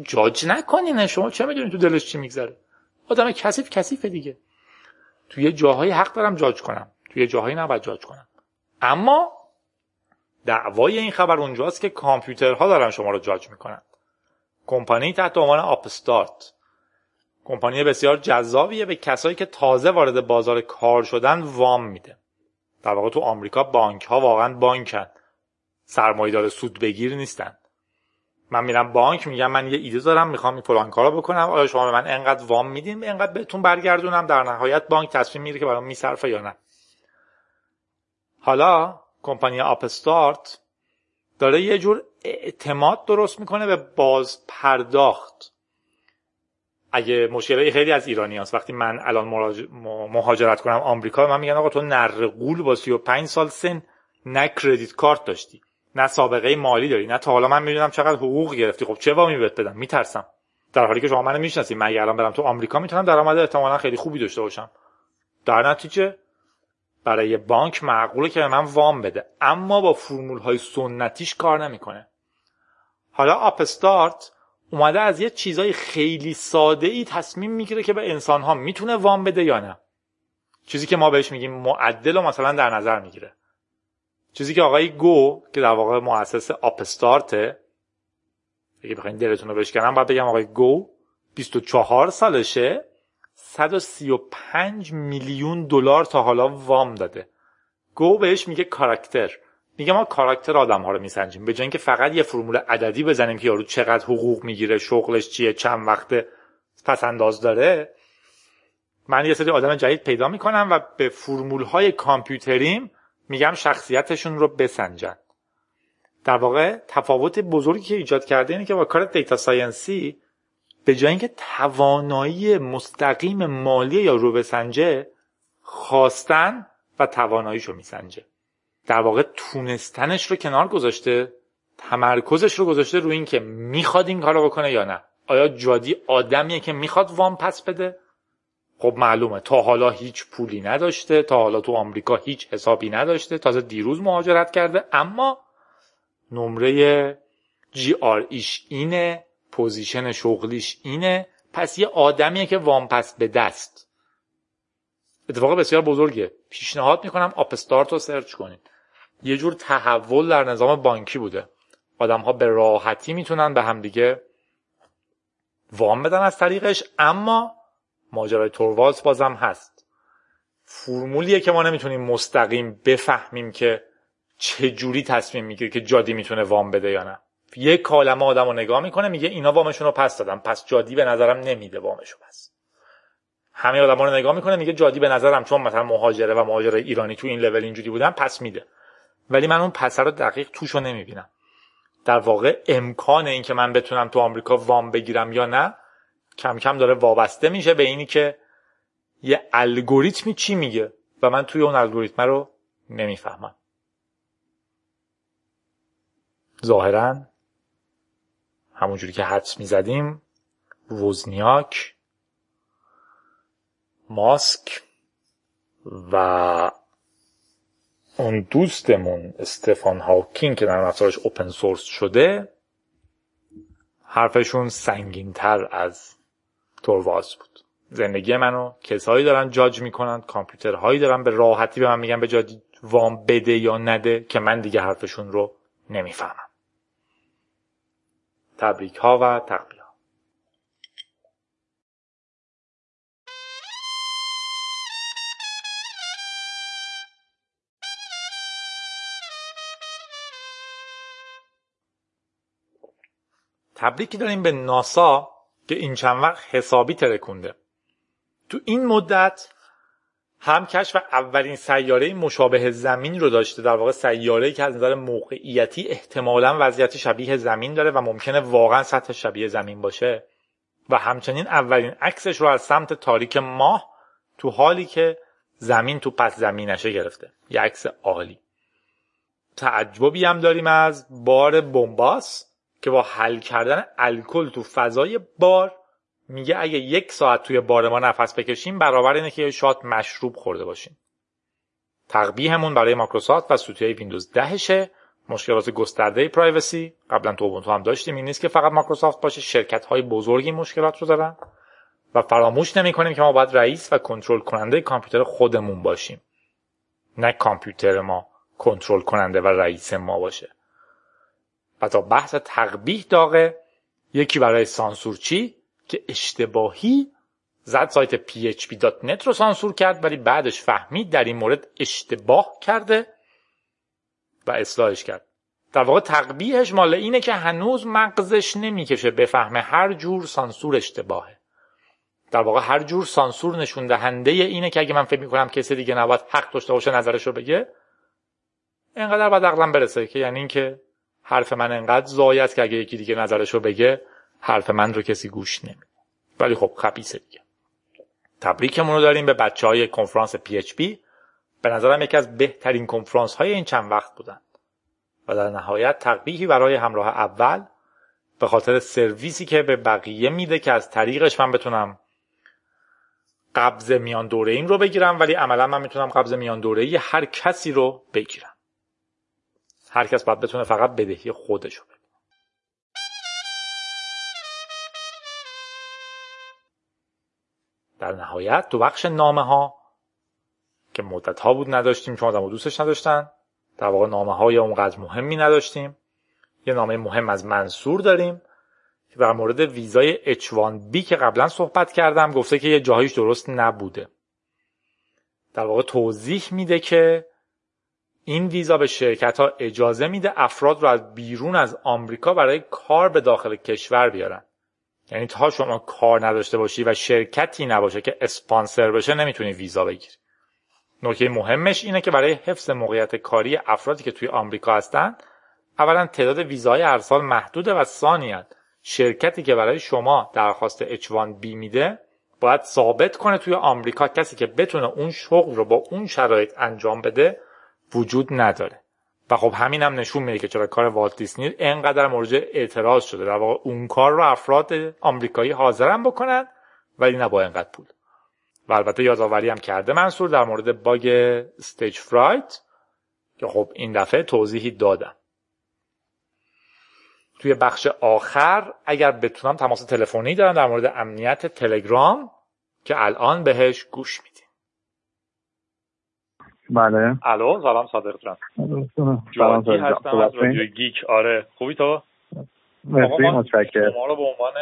S3: جاج نکنین شما چه می‌دونین تو دلش چی میگذره؟ آدم کثیف کثیفه دیگه. توی جاهایی حق دارم جاج کنم. توی جاهایی نباید جاج کنم. اما دعوای این خبر اونجاست که کامپیوترها دارن شما رو جاج می‌کنن. کمپانی تحت عنوان آپستارت. کمپانی بسیار جذابیه به کسایی که تازه وارد بازار کار شدن وام میده. در واقع تو آمریکا بانک ها واقعا بانکن. سرمایه‌دار سود بگیر نیستن. من میرم بانک میگم من یه ایده دارم می‌خوام این فلان کارو بکنم. آیا شما به من انقدر وام میدین؟ انقدر بهتون برگردونم؟ در نهایت بانک تصمیم می‌گیره که برام میصرفه یا نه. حالا کمپانی آپستارت داره یه جور اعتماد درست می‌کنه به باز پرداخت. اگه مشکلی خیلی از ایرانی هست. وقتی من الان مهاجرت کنم آمریکا من میگن آقا تو نرقول با 35 سال سن نه کردیت کارت داشتی نه سابقه مالی داری نه تا حالا من می‌دونم چقدر حقوق گرفتی. خب چه وامی بهت بدم؟ میترسم. در حالی که شما منو می‌شناسید. من الان برم تو آمریکا می‌تونم درآمد احتمالا خیلی خوبی داشته باشم. در نتیجه برای بانک معقوله که به من وام بده. اما با فرمول های سنتیش کار نمی‌کنه. حالا آپستارت اومده از یه چیزای خیلی ساده ای تصمیم می‌گیره که به انسان ها می‌تونه وام بده یا نه. چیزی که ما بهش میگیم معدل و مثلا در نظر می‌گیره. چیزی که آقای گو که در واقع مؤسس آپستارته اگه بخواین دلتون رو بشکنم باید بگم آقای گو 24 سالشه. 135 میلیون دلار تا حالا وام داده. گو بهش میگه کاراکتر. میگه ما character آدم ها رو میسنجیم. به جای اینکه فقط یه فرمول عددی بزنیم که یارو چقدر حقوق می‌گیره شغلش چیه چند وقت پس انداز داره من یه سری آدم جدید پیدا می‌کنم و به فرمول های کامپیوتریم میگم شخصیتشون رو بسنجن. در واقع تفاوت بزرگی که ایجاد کرده اینه که با کار data science ی به جای اینکه توانایی مستقیم مالی یا رو بسنجه خواستن و تواناییشو میسنجه. در واقع تونستنش رو کنار گذاشته تمرکزش رو گذاشته روی اینکه می‌خواد این کارو بکنه یا نه. آیا جادی آدمیه که می‌خواد وام پس بده؟ خب معلومه. تا حالا هیچ پولی نداشته تا حالا تو آمریکا هیچ حسابی نداشته تازه دیروز مهاجرت کرده اما نمره GRE ش اینه. position شغلیش اینه پس یه آدمیه که وام پس بده ست. اتفاق بسیار بزرگه. پیشنهاد می‌کنم آپستارت رو سرچ کنید. یه جور تحول در نظام بانکی بوده. آدم ها به راحتی می‌تونن به همدیگه وام بدن از طریقش اما ماجرای توروالز بازم هست. فرمولیه که ما نمی‌تونیم مستقیم بفهمیم که چه جوری تصمیم می‌گیره که جادی می‌تونه وام بده یا نه. یک کالمه آدم رو نگاه می‌کنه میگه اینا وامشون رو پس دادم. پس جادی به نظرم نمیده وامشو پس. همه آدم رو نگاه می‌کنه میگه جادی به نظرم چون مثلا مهاجره و مهاجر ایرانی تو این لول اینجوری بودن پس میده. ولی من اون پسر رو دقیق توش رو نمی‌بینم. در واقع امکان این که من بتونم تو آمریکا وام بگیرم یا نه کم کم داره وابسته میشه به اینی که یه الگوریتمی چی میگه و من توی اون الگوریتم رو نمی‌فهمم. ظاهرا همونجوری که حدس می‌زدیم وزنیاک ماسک و اون دوستمون استفان هاکین که در افزارش اوپن سورس شده حرفشون سنگینتر از تورواز بود. زندگی منو کسایی دارن جاج می‌کنن کامپیوترهایی دارن به راحتی به من میگن به جادی وام بده یا نده که من دیگه حرفشون رو نمی‌فهمم. تبریک ها و تقبیه تبریکی داریم به ناسا که این چند وقت حسابی ترکونده. تو این مدت هم کشف اولین سیاره مشابه زمین رو داشته. در واقع سیاره که از نظر موقعیتی احتمالا وضعیت شبیه زمین داره و ممکنه واقعا سطح شبیه زمین باشه. و همچنین اولین عکسش رو از سمت تاریک ماه تو حالی که زمین تو پس زمینشه گرفته. یه عکس عالی. تعجبی هم داریم از بار بمباس که با حل کردن الکل تو فضای بار میگه اگه یک ساعت توی بار ما نفس بکشیم برابر اینه که شات مشروب خورده باشیم. تقبیحمون برای مایکروسافت و سوتی ویندوز 10 مشکلات گسترده privacy. قبلا تو اوبونتو هم داشتیم. این نیست که فقط مایکروسافت باشه شرکت های بزرگی مشکلات رو دارن. و فراموش نمی‌کنیم که ما باید رئیس و کنترل کننده کامپیوتر خودمون باشیم. نه کامپیوتر ما کنترل کننده و رئیس ما باشه. و تا بحث تقبیح داغه یکی برای سانسورچی که اشتباهی زد سایت php.net رو سانسور کرد ولی بعدش فهمید در این مورد اشتباه کرده و اصلاحش کرد. در واقع تقبیهش مال اینه که هنوز مغزش نمی‌کشه بفهمه هر جور سانسور اشتباهه. در واقع هر جور سانسور نشون دهنده اینه که اگه من فکر می‌کنم کسی دیگه نباید حق داشته باشه نظرش رو بگه اینقدر باید عقلم برسه که یعنی اینکه حرف من انقدر زایی است که اگه یکی دیگه نظرش رو بگه حرف من رو کسی گوش نمیده. ولی خب خبیسه دیگه. تبریکمون رو داریم به بچه های کنفرانس پی اچ پی به نظرم یکی از بهترین کنفرانس های این چند وقت بودند و در نهایت تقبیحی برای همراه اول. به خاطر سرویسی که به بقیه میده که از طریقش من بتونم قبض میان دوره این رو بگیرم. ولی عملا من می‌تونم قبض میان دوره هر کسی رو بگیرم. هر کس باید بتونه فقط بدهی خودش رو بده در نهایت تو بخش نامه ها که مدت ها بود نداشتیم چون آدم دوستش نداشتن در واقع نامه های اونقدر مهمی نداشتیم. یه نامه مهم از منصور داریم که در مورد ویزای H1B که قبلا صحبت کردم گفته که یه جاهایش درست نبوده. در واقع توضیح میده که این ویزا به شرکت ها اجازه میده افراد رو از بیرون از آمریکا برای کار به داخل کشور بیارن. یعنی تا شما کار نداشته باشی و شرکتی نباشه که اسپانسر بشه نمی‌تونی ویزا بگیری. نکته مهمش اینه که برای حفظ موقعیت کاری افرادی که توی آمریکا هستن اولا تعداد ویزاهای هر سال محدوده و ثانیت شرکتی که برای شما درخواست H1B میده باید ثابت کنه توی آمریکا کسی که بتونه اون شغل رو با اون شرایط انجام بده وجود نداره. و خب همین هم نشون میده که چرا کار والت دیسنی اینقدر مورد اعتراض شده در واقع اون کار رو افراد آمریکایی حاضرن بکنن ولی نه با اینقدر پول. و البته یادآوری هم کرده منصور در مورد باگ Stagefright که خب این دفعه توضیحی دادم. توی بخش آخر اگر بتونم تماس تلفنی دارم در مورد امنیت تلگرام که الان بهش گوش میدیم
S6: بله.
S3: الو سلام صادق جان. جوادی هستم از رادیو گیک. آره. خوبی تو؟
S6: مرسی متشکرم.
S3: شما رو به عنوان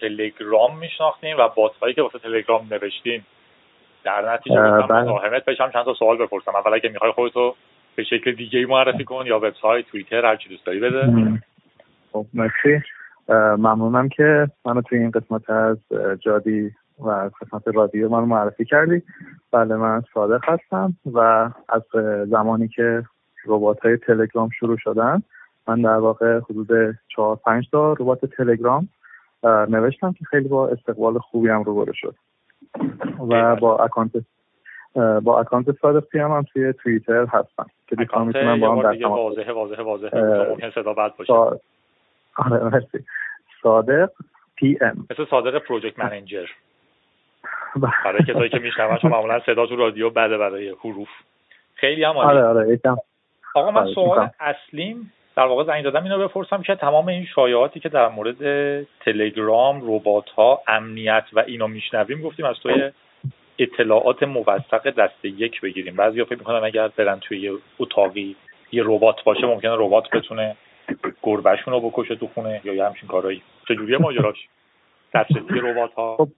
S3: تلگرام میشناختیم و باتهایی که واسه تلگرام نوشتیم در نتیجه گفتم مزاحمت بشم چند تا سوال بپرسم. اول اگه می‌خوای خودتو به شکل دیگه ای معرفی کن یا وبسایت توییتر هر چی دوست داری بده
S6: خب مرسی. ممنونم که منو توی این قسمت از جادی و قسمت رادیو من معرفی کردی. بله من صادق هستم و از زمانی که ربات های تلگرام شروع شدن من در واقع حدود چهار پنج تا ربات تلگرام نوشتم که خیلی با استقبال خوبی هم روبرو شد. و با account با account صادق هم, هم توی توییتر هستم که
S3: دوستان می‌تونن با هم در تماس واضحه واضحه واضحه. ممکن صدا بد باشه.
S6: آره مرسی. صادق PM.
S3: مثل صادق project manager. برای کسایی که میشنون چون معمولا صدا تو رادیو بده برای حروف. خیلی هم
S6: آره آره یکم.
S3: آقا من سوال اصلیم در واقع زنگ دادم اینو بپرسم که تمام این شایعاتی که در مورد تلگرام ربات ها امنیت و اینو میشنویم گفتیم از توی اطلاعات موثق دست یک بگیریم. بعضی فکر می‌کنن اگر برن توی یه اتاقی یه ربات باشه ممکنه ربات بتونه گربهشون رو بکشه تو خونه یا یه همچین کارایی چجوریه ماجراش؟ دسترسی ربات ها
S6: خب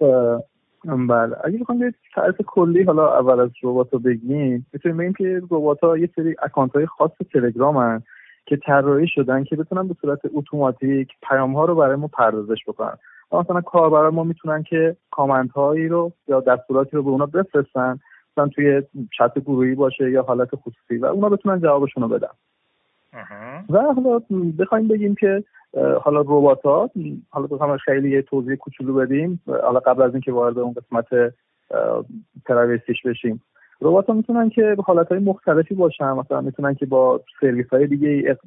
S6: بله. اگه بخوام یه تعریف کلی حالا اول از ربات رو بگیم می‌تونیم بگیم که ربات ها یه سری اکانت های خاص تلگرام هن که طراحی شدن که بتونن به صورت اتوماتیک پیام ها رو برای ما پردازش بکنن. مثلا کاربرا ما می‌تونن که کامنت هایی رو یا دستوراتی رو به اونا بفرستن مثلا توی چت گروهی باشه یا حالت خصوصی و اونا بتونن جوابشون رو بدن. و حالا بخوایم بگیم که حالا ربات ها حالا بخوام خیلی یه توضیح کوچولو بدیم. حالا قبل از اینکه وارد اون قسمت تراویستیش بشیم. ربات ها می‌تونن که به حالت های مختلفی باشن. مثلا می‌تونن که با سرویس های دیگه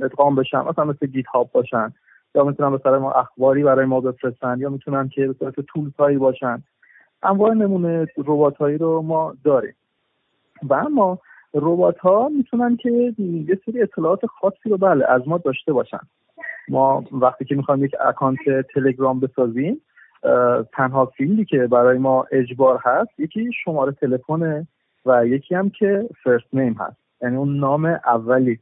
S6: ادغام بشن. مثلا مثل گیت هاب باشن. یا می‌تونن به ما اخباری برای ما بفرستن. یا می‌تونن که به صورت تولز هایی باشن. انواع نمونه ربات هایی رو ما داریم. و اما ربات ها می‌تونن که یه سری اطلاعات خاصی رو بله از ما داشته باشن. ما وقتی که می‌خوایم یک account تلگرام بسازیم تنها field ی که برای ما اجبار هست یکی شماره تلفن و یکی هم که first name هست. یعنی اون نام اولی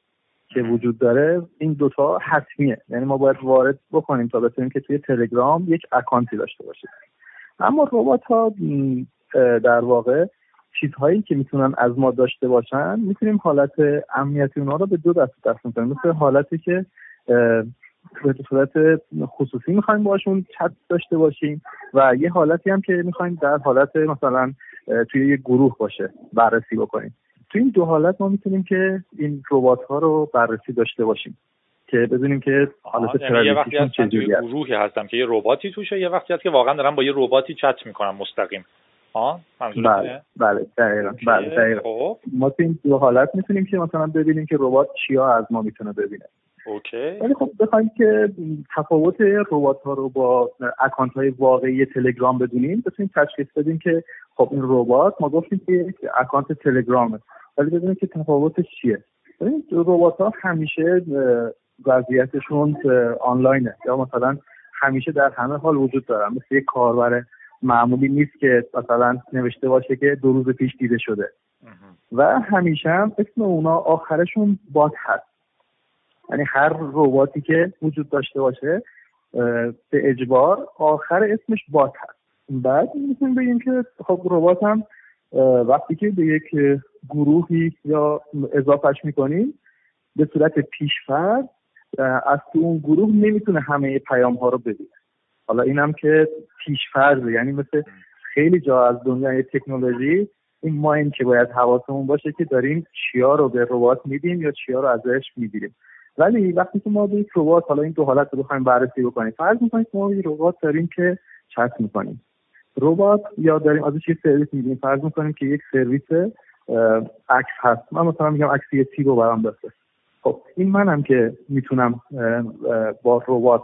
S6: که وجود داره این دوتا حتمیه. یعنی ما باید وارد بکنیم تا بتونیم که توی تلگرام یک account ی داشته باشیم. اما ربات ها در واقع چیزهایی که می‌تونن از ما داشته باشن می‌تونیم حالت امنیتی اونها رو به دو دسته تقسیم کنیم مثل حالتی که به صورت خصوصی می‌خوایم باشون چت داشته باشیم و یه حالتی هم که می‌خوایم در حالت مثلا توی یه گروه باشه بررسی بکنیم. تو این دو حالت ما می‌تونیم که این ربات ها رو بررسی داشته باشیم که بدونیم که حالت
S3: یعنی یه وقتی هستم توی گروهی هستم که یه رباتی توشه یه وقتی هست که واقعا دارم با یه رباتی چت می‌کنم مستقیم. ها
S6: بله بله دقیقا بله دقیقا. خب. ما تو این دو حالت می‌تونیم که مثلا ببینیم که ربات چیا از ما می‌تونه ببینه.
S3: اوکی.
S6: ولی خب بخوایم که تفاوت ربات ها رو با اکانت های واقعی تلگرام بدونیم بتونیم تشخیص بدیم که خب این ربات ما گفتیم که اکانت تلگرامه. ولی بدونیم که تفاوتش چیه. ببینید ربات ها همیشه وضعیتشون آنلاینه. یا مثلا همیشه در همه حال وجود دارن. مثل یک کاربر معمولی نیست که مثلا نوشته باشه که دو روز پیش دیده شده. و همیشه هم اسم اونا آخرشون بات هست. یعنی هر رباتی که وجود داشته باشه به اجبار آخر اسمش بات هست. بعد می‌تونیم بگیم که خب ربات هم وقتی که به یک گروهی یا اضافهش می‌کنیم به صورت پیشفرد از تو اون گروه نمی‌تونه همه پیام ها رو ببینه. حالا اینم که پیشفرضه یعنی مثل خیلی جا از دنیای تکنولوژی این ما این که باید حواسمون باشه که داریم چیا رو به ربات میدیم یا چیا رو ازش می‌گیریم. ولی وقتی که ما به یک ربات حالا این دو حالت رو بخوایم بررسی بکنیم فرض می‌کنیم که ما یک ربات داریم که چت می‌کنیم. ربات یا داریم ازش یه سرویس میگیم فرض می‌کنیم که یک سرویس عکس هست. من مثلا میگم عکس یه رو برام بفرست. خب این منم که می‌تونم با ربات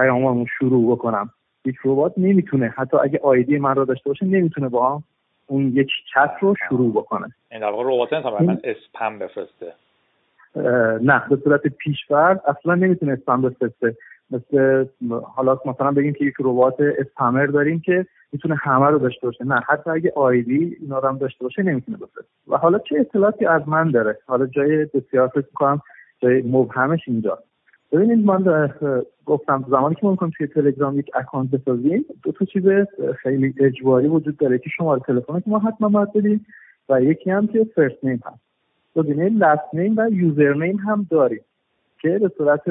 S6: پیاممون شروع بکنم. یک ربات نمی‌تونه. حتی اگه آیدی من رو داشته باشه نمی‌تونه با اون یک چت رو شروع بکنه.
S3: این در واقع ربات نمی‌تونه اسپم بفرسته.
S6: نه به صورت پیشفرد اصلا نمی‌تونه اسپم بفرسته. مثل حالا مثلا بگیم که یک ربات اسپمر داریم که می‌تونه همه رو داشته باشه. نه حتی اگه آیدی اینا رو هم داشته باشه نمی‌تونه بفرسته. و حالا چه اطلاعاتی از من داره؟ حالا جای بسیار فکر می‌کنم جای مبهمش اینجا ببینید من گفتم زمانی که ما می‌کنیم توی تلگرام یک اکانت بسازیم دو تا چیز خیلی اجباری وجود داره. که شماره تلفن که ما حتما باید بدیم و یکی هم که first name هست. گزینه last name و username هم داریم که به صورت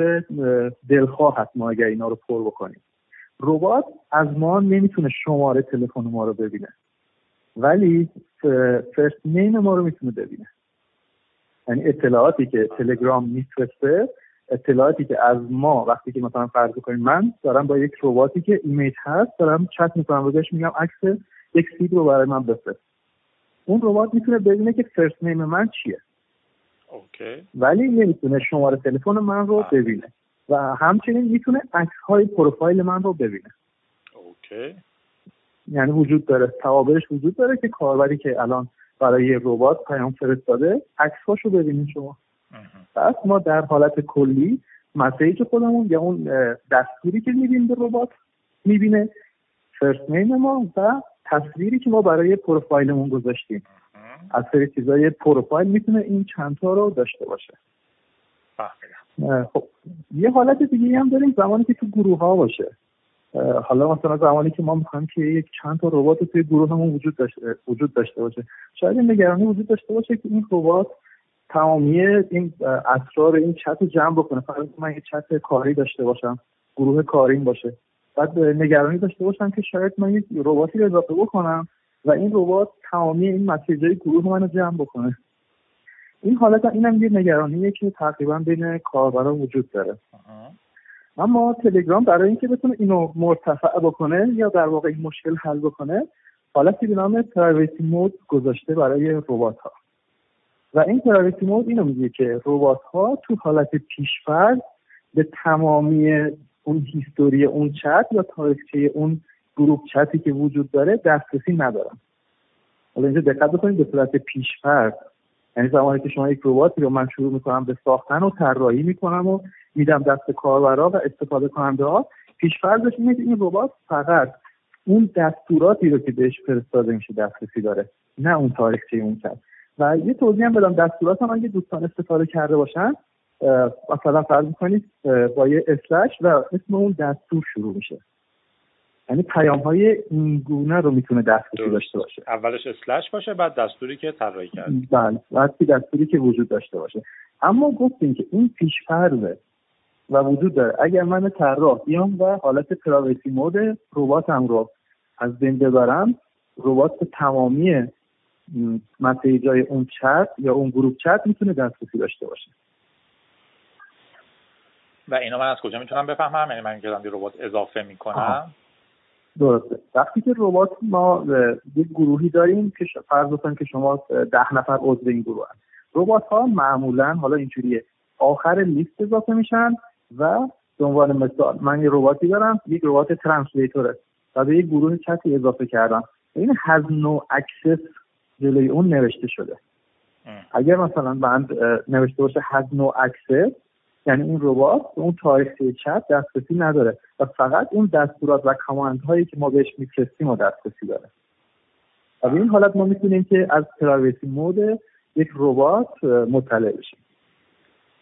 S6: دلخواه هست ما اگر اینا رو پر بکنیم. ربات از ما نمی‌تونه شماره تلفن ما رو ببینه ولی first name ما رو می‌تونه ببینه. یعنی اطلاعاتی که تلگرام میفرسته اطلاعاتی که از ما وقتی که مثلا فرض کنیم من دارم با یک رباتی که image هست دارم چت می‌کنم و بهش میگم عکس یک سیب رو برای من بفرست. اون ربات می‌تونه ببینه که first name من چیه.
S3: اوکی.
S6: ولی نمی‌تونه شماره تلفن من رو بله. ببینه. و همچنین می‌تونه عکس های پروفایل من رو ببینه.
S3: اوکی.
S6: یعنی وجود داره. توابعش وجود داره که کاربری که الان برای ربات پیام فرستاده عکساشو ببینید شما. پس ما در حالت کلی message خودمون یا اون دستوری که می‌بینیم به ربات می‌بینه first name ما و تصویری که ما برای پروفایلمون گذاشتیم. از سری چیزای پروفایل می‌تونه این چند تا رو داشته باشه. خب یه حالت دیگه هم داریم زمانی که تو گروه ها باشه حالا مثلا زمانی که ما می‌خوایم که یک چند تا ربات توی گروه همون وجود داشته وجود داشته باشه. شاید این نگرانی وجود داشته باشه که این ربات تمامی این اسرار این چت رو جمع بکنه. فقط من یه چت کاری داشته باشم گروه کاریم باشه. بعد نگرانی داشته باشم که شاید من یک رباتی رو اضافه بکنم و این ربات تمامی این مسیجای گروه منو جمع بکنه. این حالت اینم یه نگرانیه که تقریبا بین کاربرا وجود داره. اما تلگرام برای اینکه بتونه اینو مرتفع بکنه یا در واقع این مشکل حل بکنه حالتی به نام پرایوسی مود گذاشته برای ربات ها و این پرایوسی مود اینو میگه که ربات ها تو حالت پیشفرض به تمامی اون هیستوری اون چت یا تاریخچه اون گروه چتی که وجود داره دسترسی ندارن. حالا اینجا دقت بکنید به صورت پیشفرض. یعنی زمانی که شما یک رباتی رو من شروع می‌کنم به ساختن و طراحی می‌کنم و میدم دست کاربرا و استفاده کننده ها پیشفرضش اینه که این ربات فقط اون دستوراتی رو که بهش فرستاده میشه دسترسی داره نه اون تاریخچه اون چت. و یه توضیح هم بدم. دستورات هم اگه دوستان استفاده کرده باشن مثلا فرض می‌کنید با یه اسلش و اسم اون دستور شروع میشه. یعنی پیام های این گونه رو می‌تونه دسترسی داشته باشه.
S3: اولش اسلش باشه بعد دستوری که طراحی کرد
S6: بله. بعد دستوری که وجود داشته باشه. اما گفتیم که این پیشفرضه و وجود داره. اگر من طراح بیام و حالت پرایوسی مود رباتم رو از بین ببرم ربات تمامی مسیجای اون چت یا اون گروه چت می‌تونه دسترسی داشته باشه.
S3: و اینا من از کجا می‌تونم بفهمم؟ یعنی من که ربات اضافه می‌کنم.
S6: درسته. وقتی که ربات ما یک گروهی داریم که فرض کنیم که شما ده نفر عضو این گروه هست ربات ها معمولا حالا اینجوریه آخر لیست اضافه میشن و به عنوان مثال من یه رباتی دارم یک ربات translator ه. و به یک گروه چتی اضافه کردم. این has no access جلوی اون نوشته شده. اگر مثلا بند نوشته باشه has no access یعنی این ربات به اون تاریخچه چت دسترسی نداره. و فقط اون دستورات و command هایی که ما بهش میفرستیم و دسترسی داره. و به این حالت ما می‌تونیم که از privacy mode یک ربات مطلع بشیم.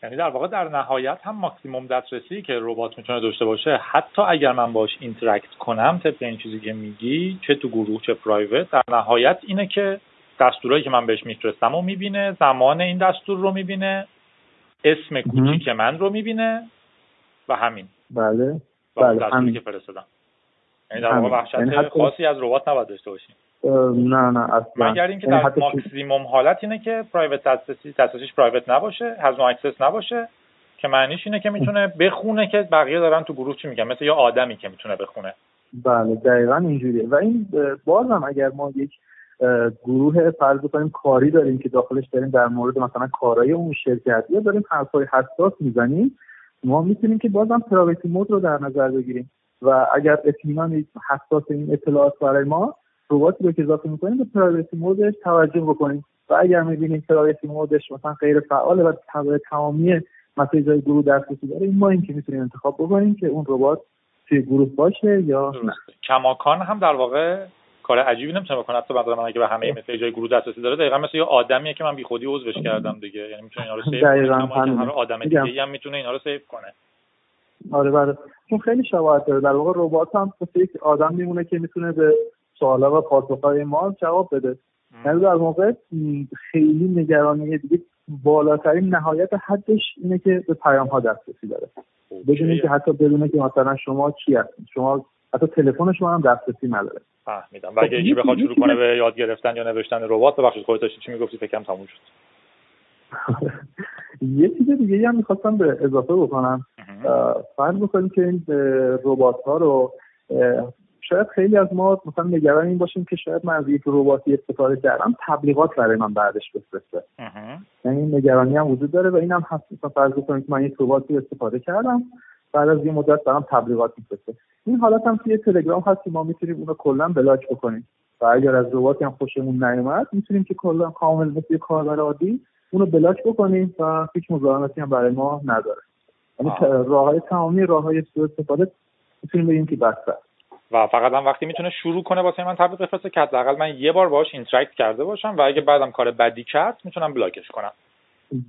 S3: یعنی در واقع در نهایت هم ماکسیموم دسترسی که ربات می‌تونه داشته باشه حتی اگر من باش interact کنم طبق این چیزی که میگی چه تو گروه چه private در نهایت اینه که دستورایی که من بهش میفرستم و می‌بینه زمان این دستور رو می‌بینه اسم کوچیک من رو می‌بینه و همین.
S6: بله بله
S3: دستوری که فرستادم. یعنی در واقع وحشت یعنی خاصی از ربات نباید داشته باشیم.
S6: نه نه اصلا.
S3: مگر اینکه یعنی در ماکسیموم حالت اینه که private دسترسی دسترسیش private نباشه has no access نباشه که معنیش اینه که می‌تونه بخونه که بقیه دارن تو گروه چی میگن. مثل یه آدمی که می‌تونه بخونه.
S6: بله دقیقا اینجوریه. و این بازم اگر ما یک گروه فرض کنیم کاری داریم که داخلش داریم در مورد مثلا کارهای اون شرکت. یا داریم حرفای حساس می‌زنیم ما می‌تونیم که بازم privacy mode رو در نظر بگیریم. و اگر اطمینان حساس این اطلاعات برای ما رباتی رو که اضافه می‌کنیم به privacy mode ش توجه بکنیم. و اگر می‌بینیم privacy mode ش مثلا غیر فعاله و تمامی message ای گروه دسترسی داره ما این که می‌تونیم انتخاب بکنیم که اون ربات توی گروه باشه یا نه.
S3: کماکان هم در واقع کار عجیبی نمی‌تونه بکنه حتی مثلا من اگه به همه message ای گروه دسترسی داره دقیقا مثل یه آدمیه که من بیخودی عضوش کردم دیگه. یعنی می‌تونه اینا رو save کنه. هر آدم دیگه هم می‌تونه اینا رو save کنه.
S6: آره بله. چون خیلی شباهت داره. در واقع ربات هم مثل یک آدم میمونه که می‌تونه به سوالا و پاسخهای ما جواب بده. یعنی در موقع خیلی نگرانی دیگه بالاترین نهایت حدش اینه که به پیام ها دسترسی داره. بدونید که حتی بدونه که مثلا شما کی هستید شما حتی تلفن شما هم دسترسی نداره.
S3: فهمیدم. و اگه یکی بخواد شروع کنه به یاد گرفتن یا نوشتن ربات ببخشید خودت چی می‌گفتی؟ فکرم تموم شد.
S6: یه چیز دیگه هم می‌خواستم به اضافه بکنم. فرض بکنیم که این ربات ها رو شاید خیلی از ما مثلا نگران این باشیم که شاید من از یک رباتی استفاده کردم تبلیغات برای من بعدش بفرسته. یعنی این نگرانی هم وجود داره و این هم هست. مثلا فرض بکنیم که من یک رباتی استفاده کردم. بعد از یه مدت برام تبلیغات میفرسته. این حالت هم توی تلگرام هست که ما می‌تونیم اونو کلا block بکنیم. و اگر از رباتی هم خوشمون نیومد می‌تونیم که کلا کامل مثل کاربر عادی اونو block بکنیم و هیچ مزاحمتی هم برای ما نداره. یعنی راه های تمامی راه های سوء استفاده می‌تونیم بگیم که بسته
S3: و فقط هم وقتی می‌تونه شروع کنه واسه من تبلیغ بفرسته که حداقل من یه بار باش interact کرده باشم و اگه بعدم کار بدی کرد می‌تونم block ش کنم.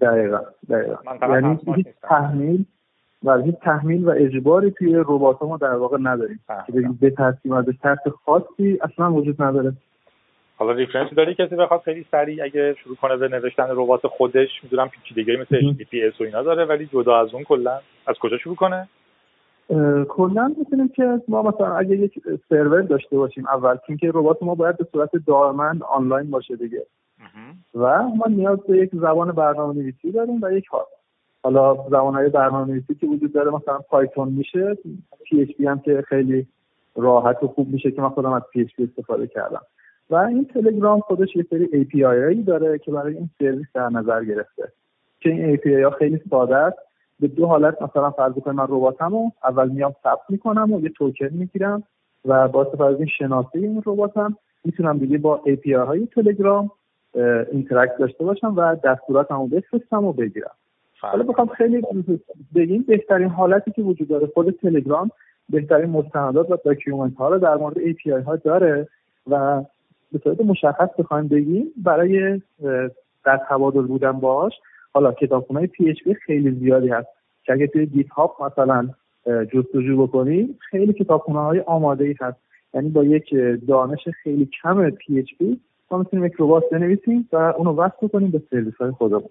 S6: دقیقا دقیقا. یعنی تحمیل و هیچ تحمیل و اجباری توی ربات ما در واقع نداریم. که بگیم بترسیم ازش ترس خاصی اصلا وجود نداره.
S3: حالا ریفرنسی داری کسی بخواد خیلی سریع اگه شروع کنه به نوشتن ربات خودش می‌دونم پیچیدگی مثل HTTPS و اینا داره ولی جدا از اون کلا. از کجا شروع کنه؟
S6: کلا می‌تونیم که ما مثلا اگه یک سرور داشته باشیم اول که ربات ما باید به صورت دائما آنلاین باشه دیگه. و ما نیاز به یک زبان برنامه نویسی داریم و یک host حالا زبان های برنامه نویسی که وجود داره مثلا پایتون میشه PHP هم که خیلی راحت و خوب میشه که من خودم از PHP استفاده کردم. و این تلگرام خودش یه سری API هایی داره که برای این سرویس در نظر گرفته. که این API ها خیلی ساده است. به دو حالت مثلا فرض کنید من رباتمو اول میام ثبت می‌کنم و یه توکن می‌گیرم و با استفاده از این شناسه این رباتم می‌تونم دیگه با API های تلگرام interact داشته باشم و دستوراتمو بفرستم و بگیرم. حالا بخوام خیلی بگیم بهترین حالتی که وجود داره خود تلگرام بهترین مستندات و document ها رو در مورد API ها داره و به صورت مشخص بخوایم بگیم برای در تبادل بودن باش حالا کتابخونه PHP خیلی زیادی هست. که اگه توی GitHub مثلا جستجو بکنیم خیلی کتابخونه های آماده ای هست. یعنی با یک دانش خیلی کم PHP ما می‌تونیم یک ربات بنویسیم و اونو وصل بکنیم به سرویس های خودمون.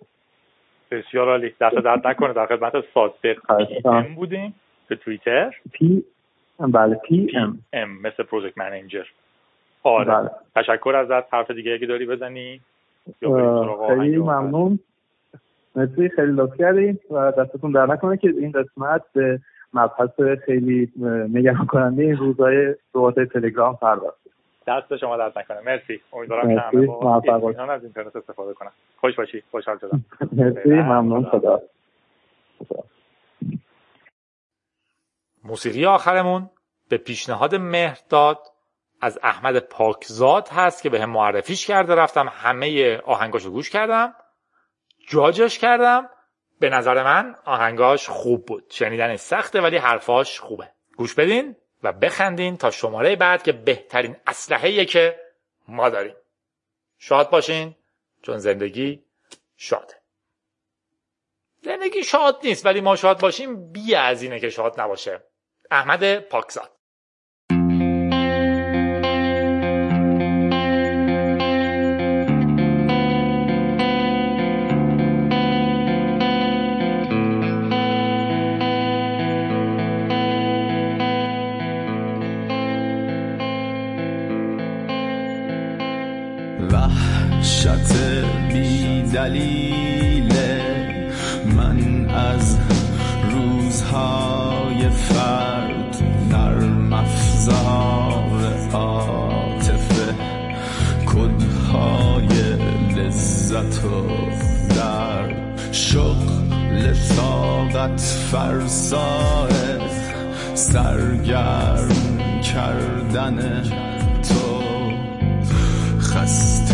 S3: بسیار عالی. دست درد نکنه. در خدمت صادق ام بودیم. به توییتر.
S6: P بله PM.
S3: M. مثل project manager. آره. بله. تشکر ازت. حرف دیگه اگه داری بزنی؟
S6: خیلی ممنون. مرسی. خیلی لطف کردیم و دستتون درد نکنه که این قسمت به مبحث خیلی نگران کننده این روزهای ربات تلگرام پرداخت.
S3: دست شما درد نکنه. مرسی. امیدوارم که همه از اینترنت استفاده کنن. خوش باشی. خوشحال شدم.
S6: مرسی. ممنون. خدا.
S3: موسیقی آخرمون به پیشنهاد مهرداد از احمد پاکزاد هست که به هم معرفیش کرده. رفتم همه آهنگاشو گوش کردم. جاجش کردم. به نظر من آهنگاش خوب بود. شنیدن سخته ولی حرفاش خوبه. گوش بدین. و بخندین تا شماره بعد که بهترین اسلحه که ما داریم. شاد باشین چون زندگی شاده. زندگی شاد نیست ولی ما شاد باشیم بی از اینه که شاد نباشه. احمد پاکزاد.
S5: دلیل من از روزهای فرد در مفزار عاطفه کدهای لذت و در شغل طاقت فرسای سرگرم کردن تو خستگی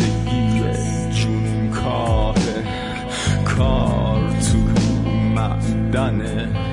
S5: meine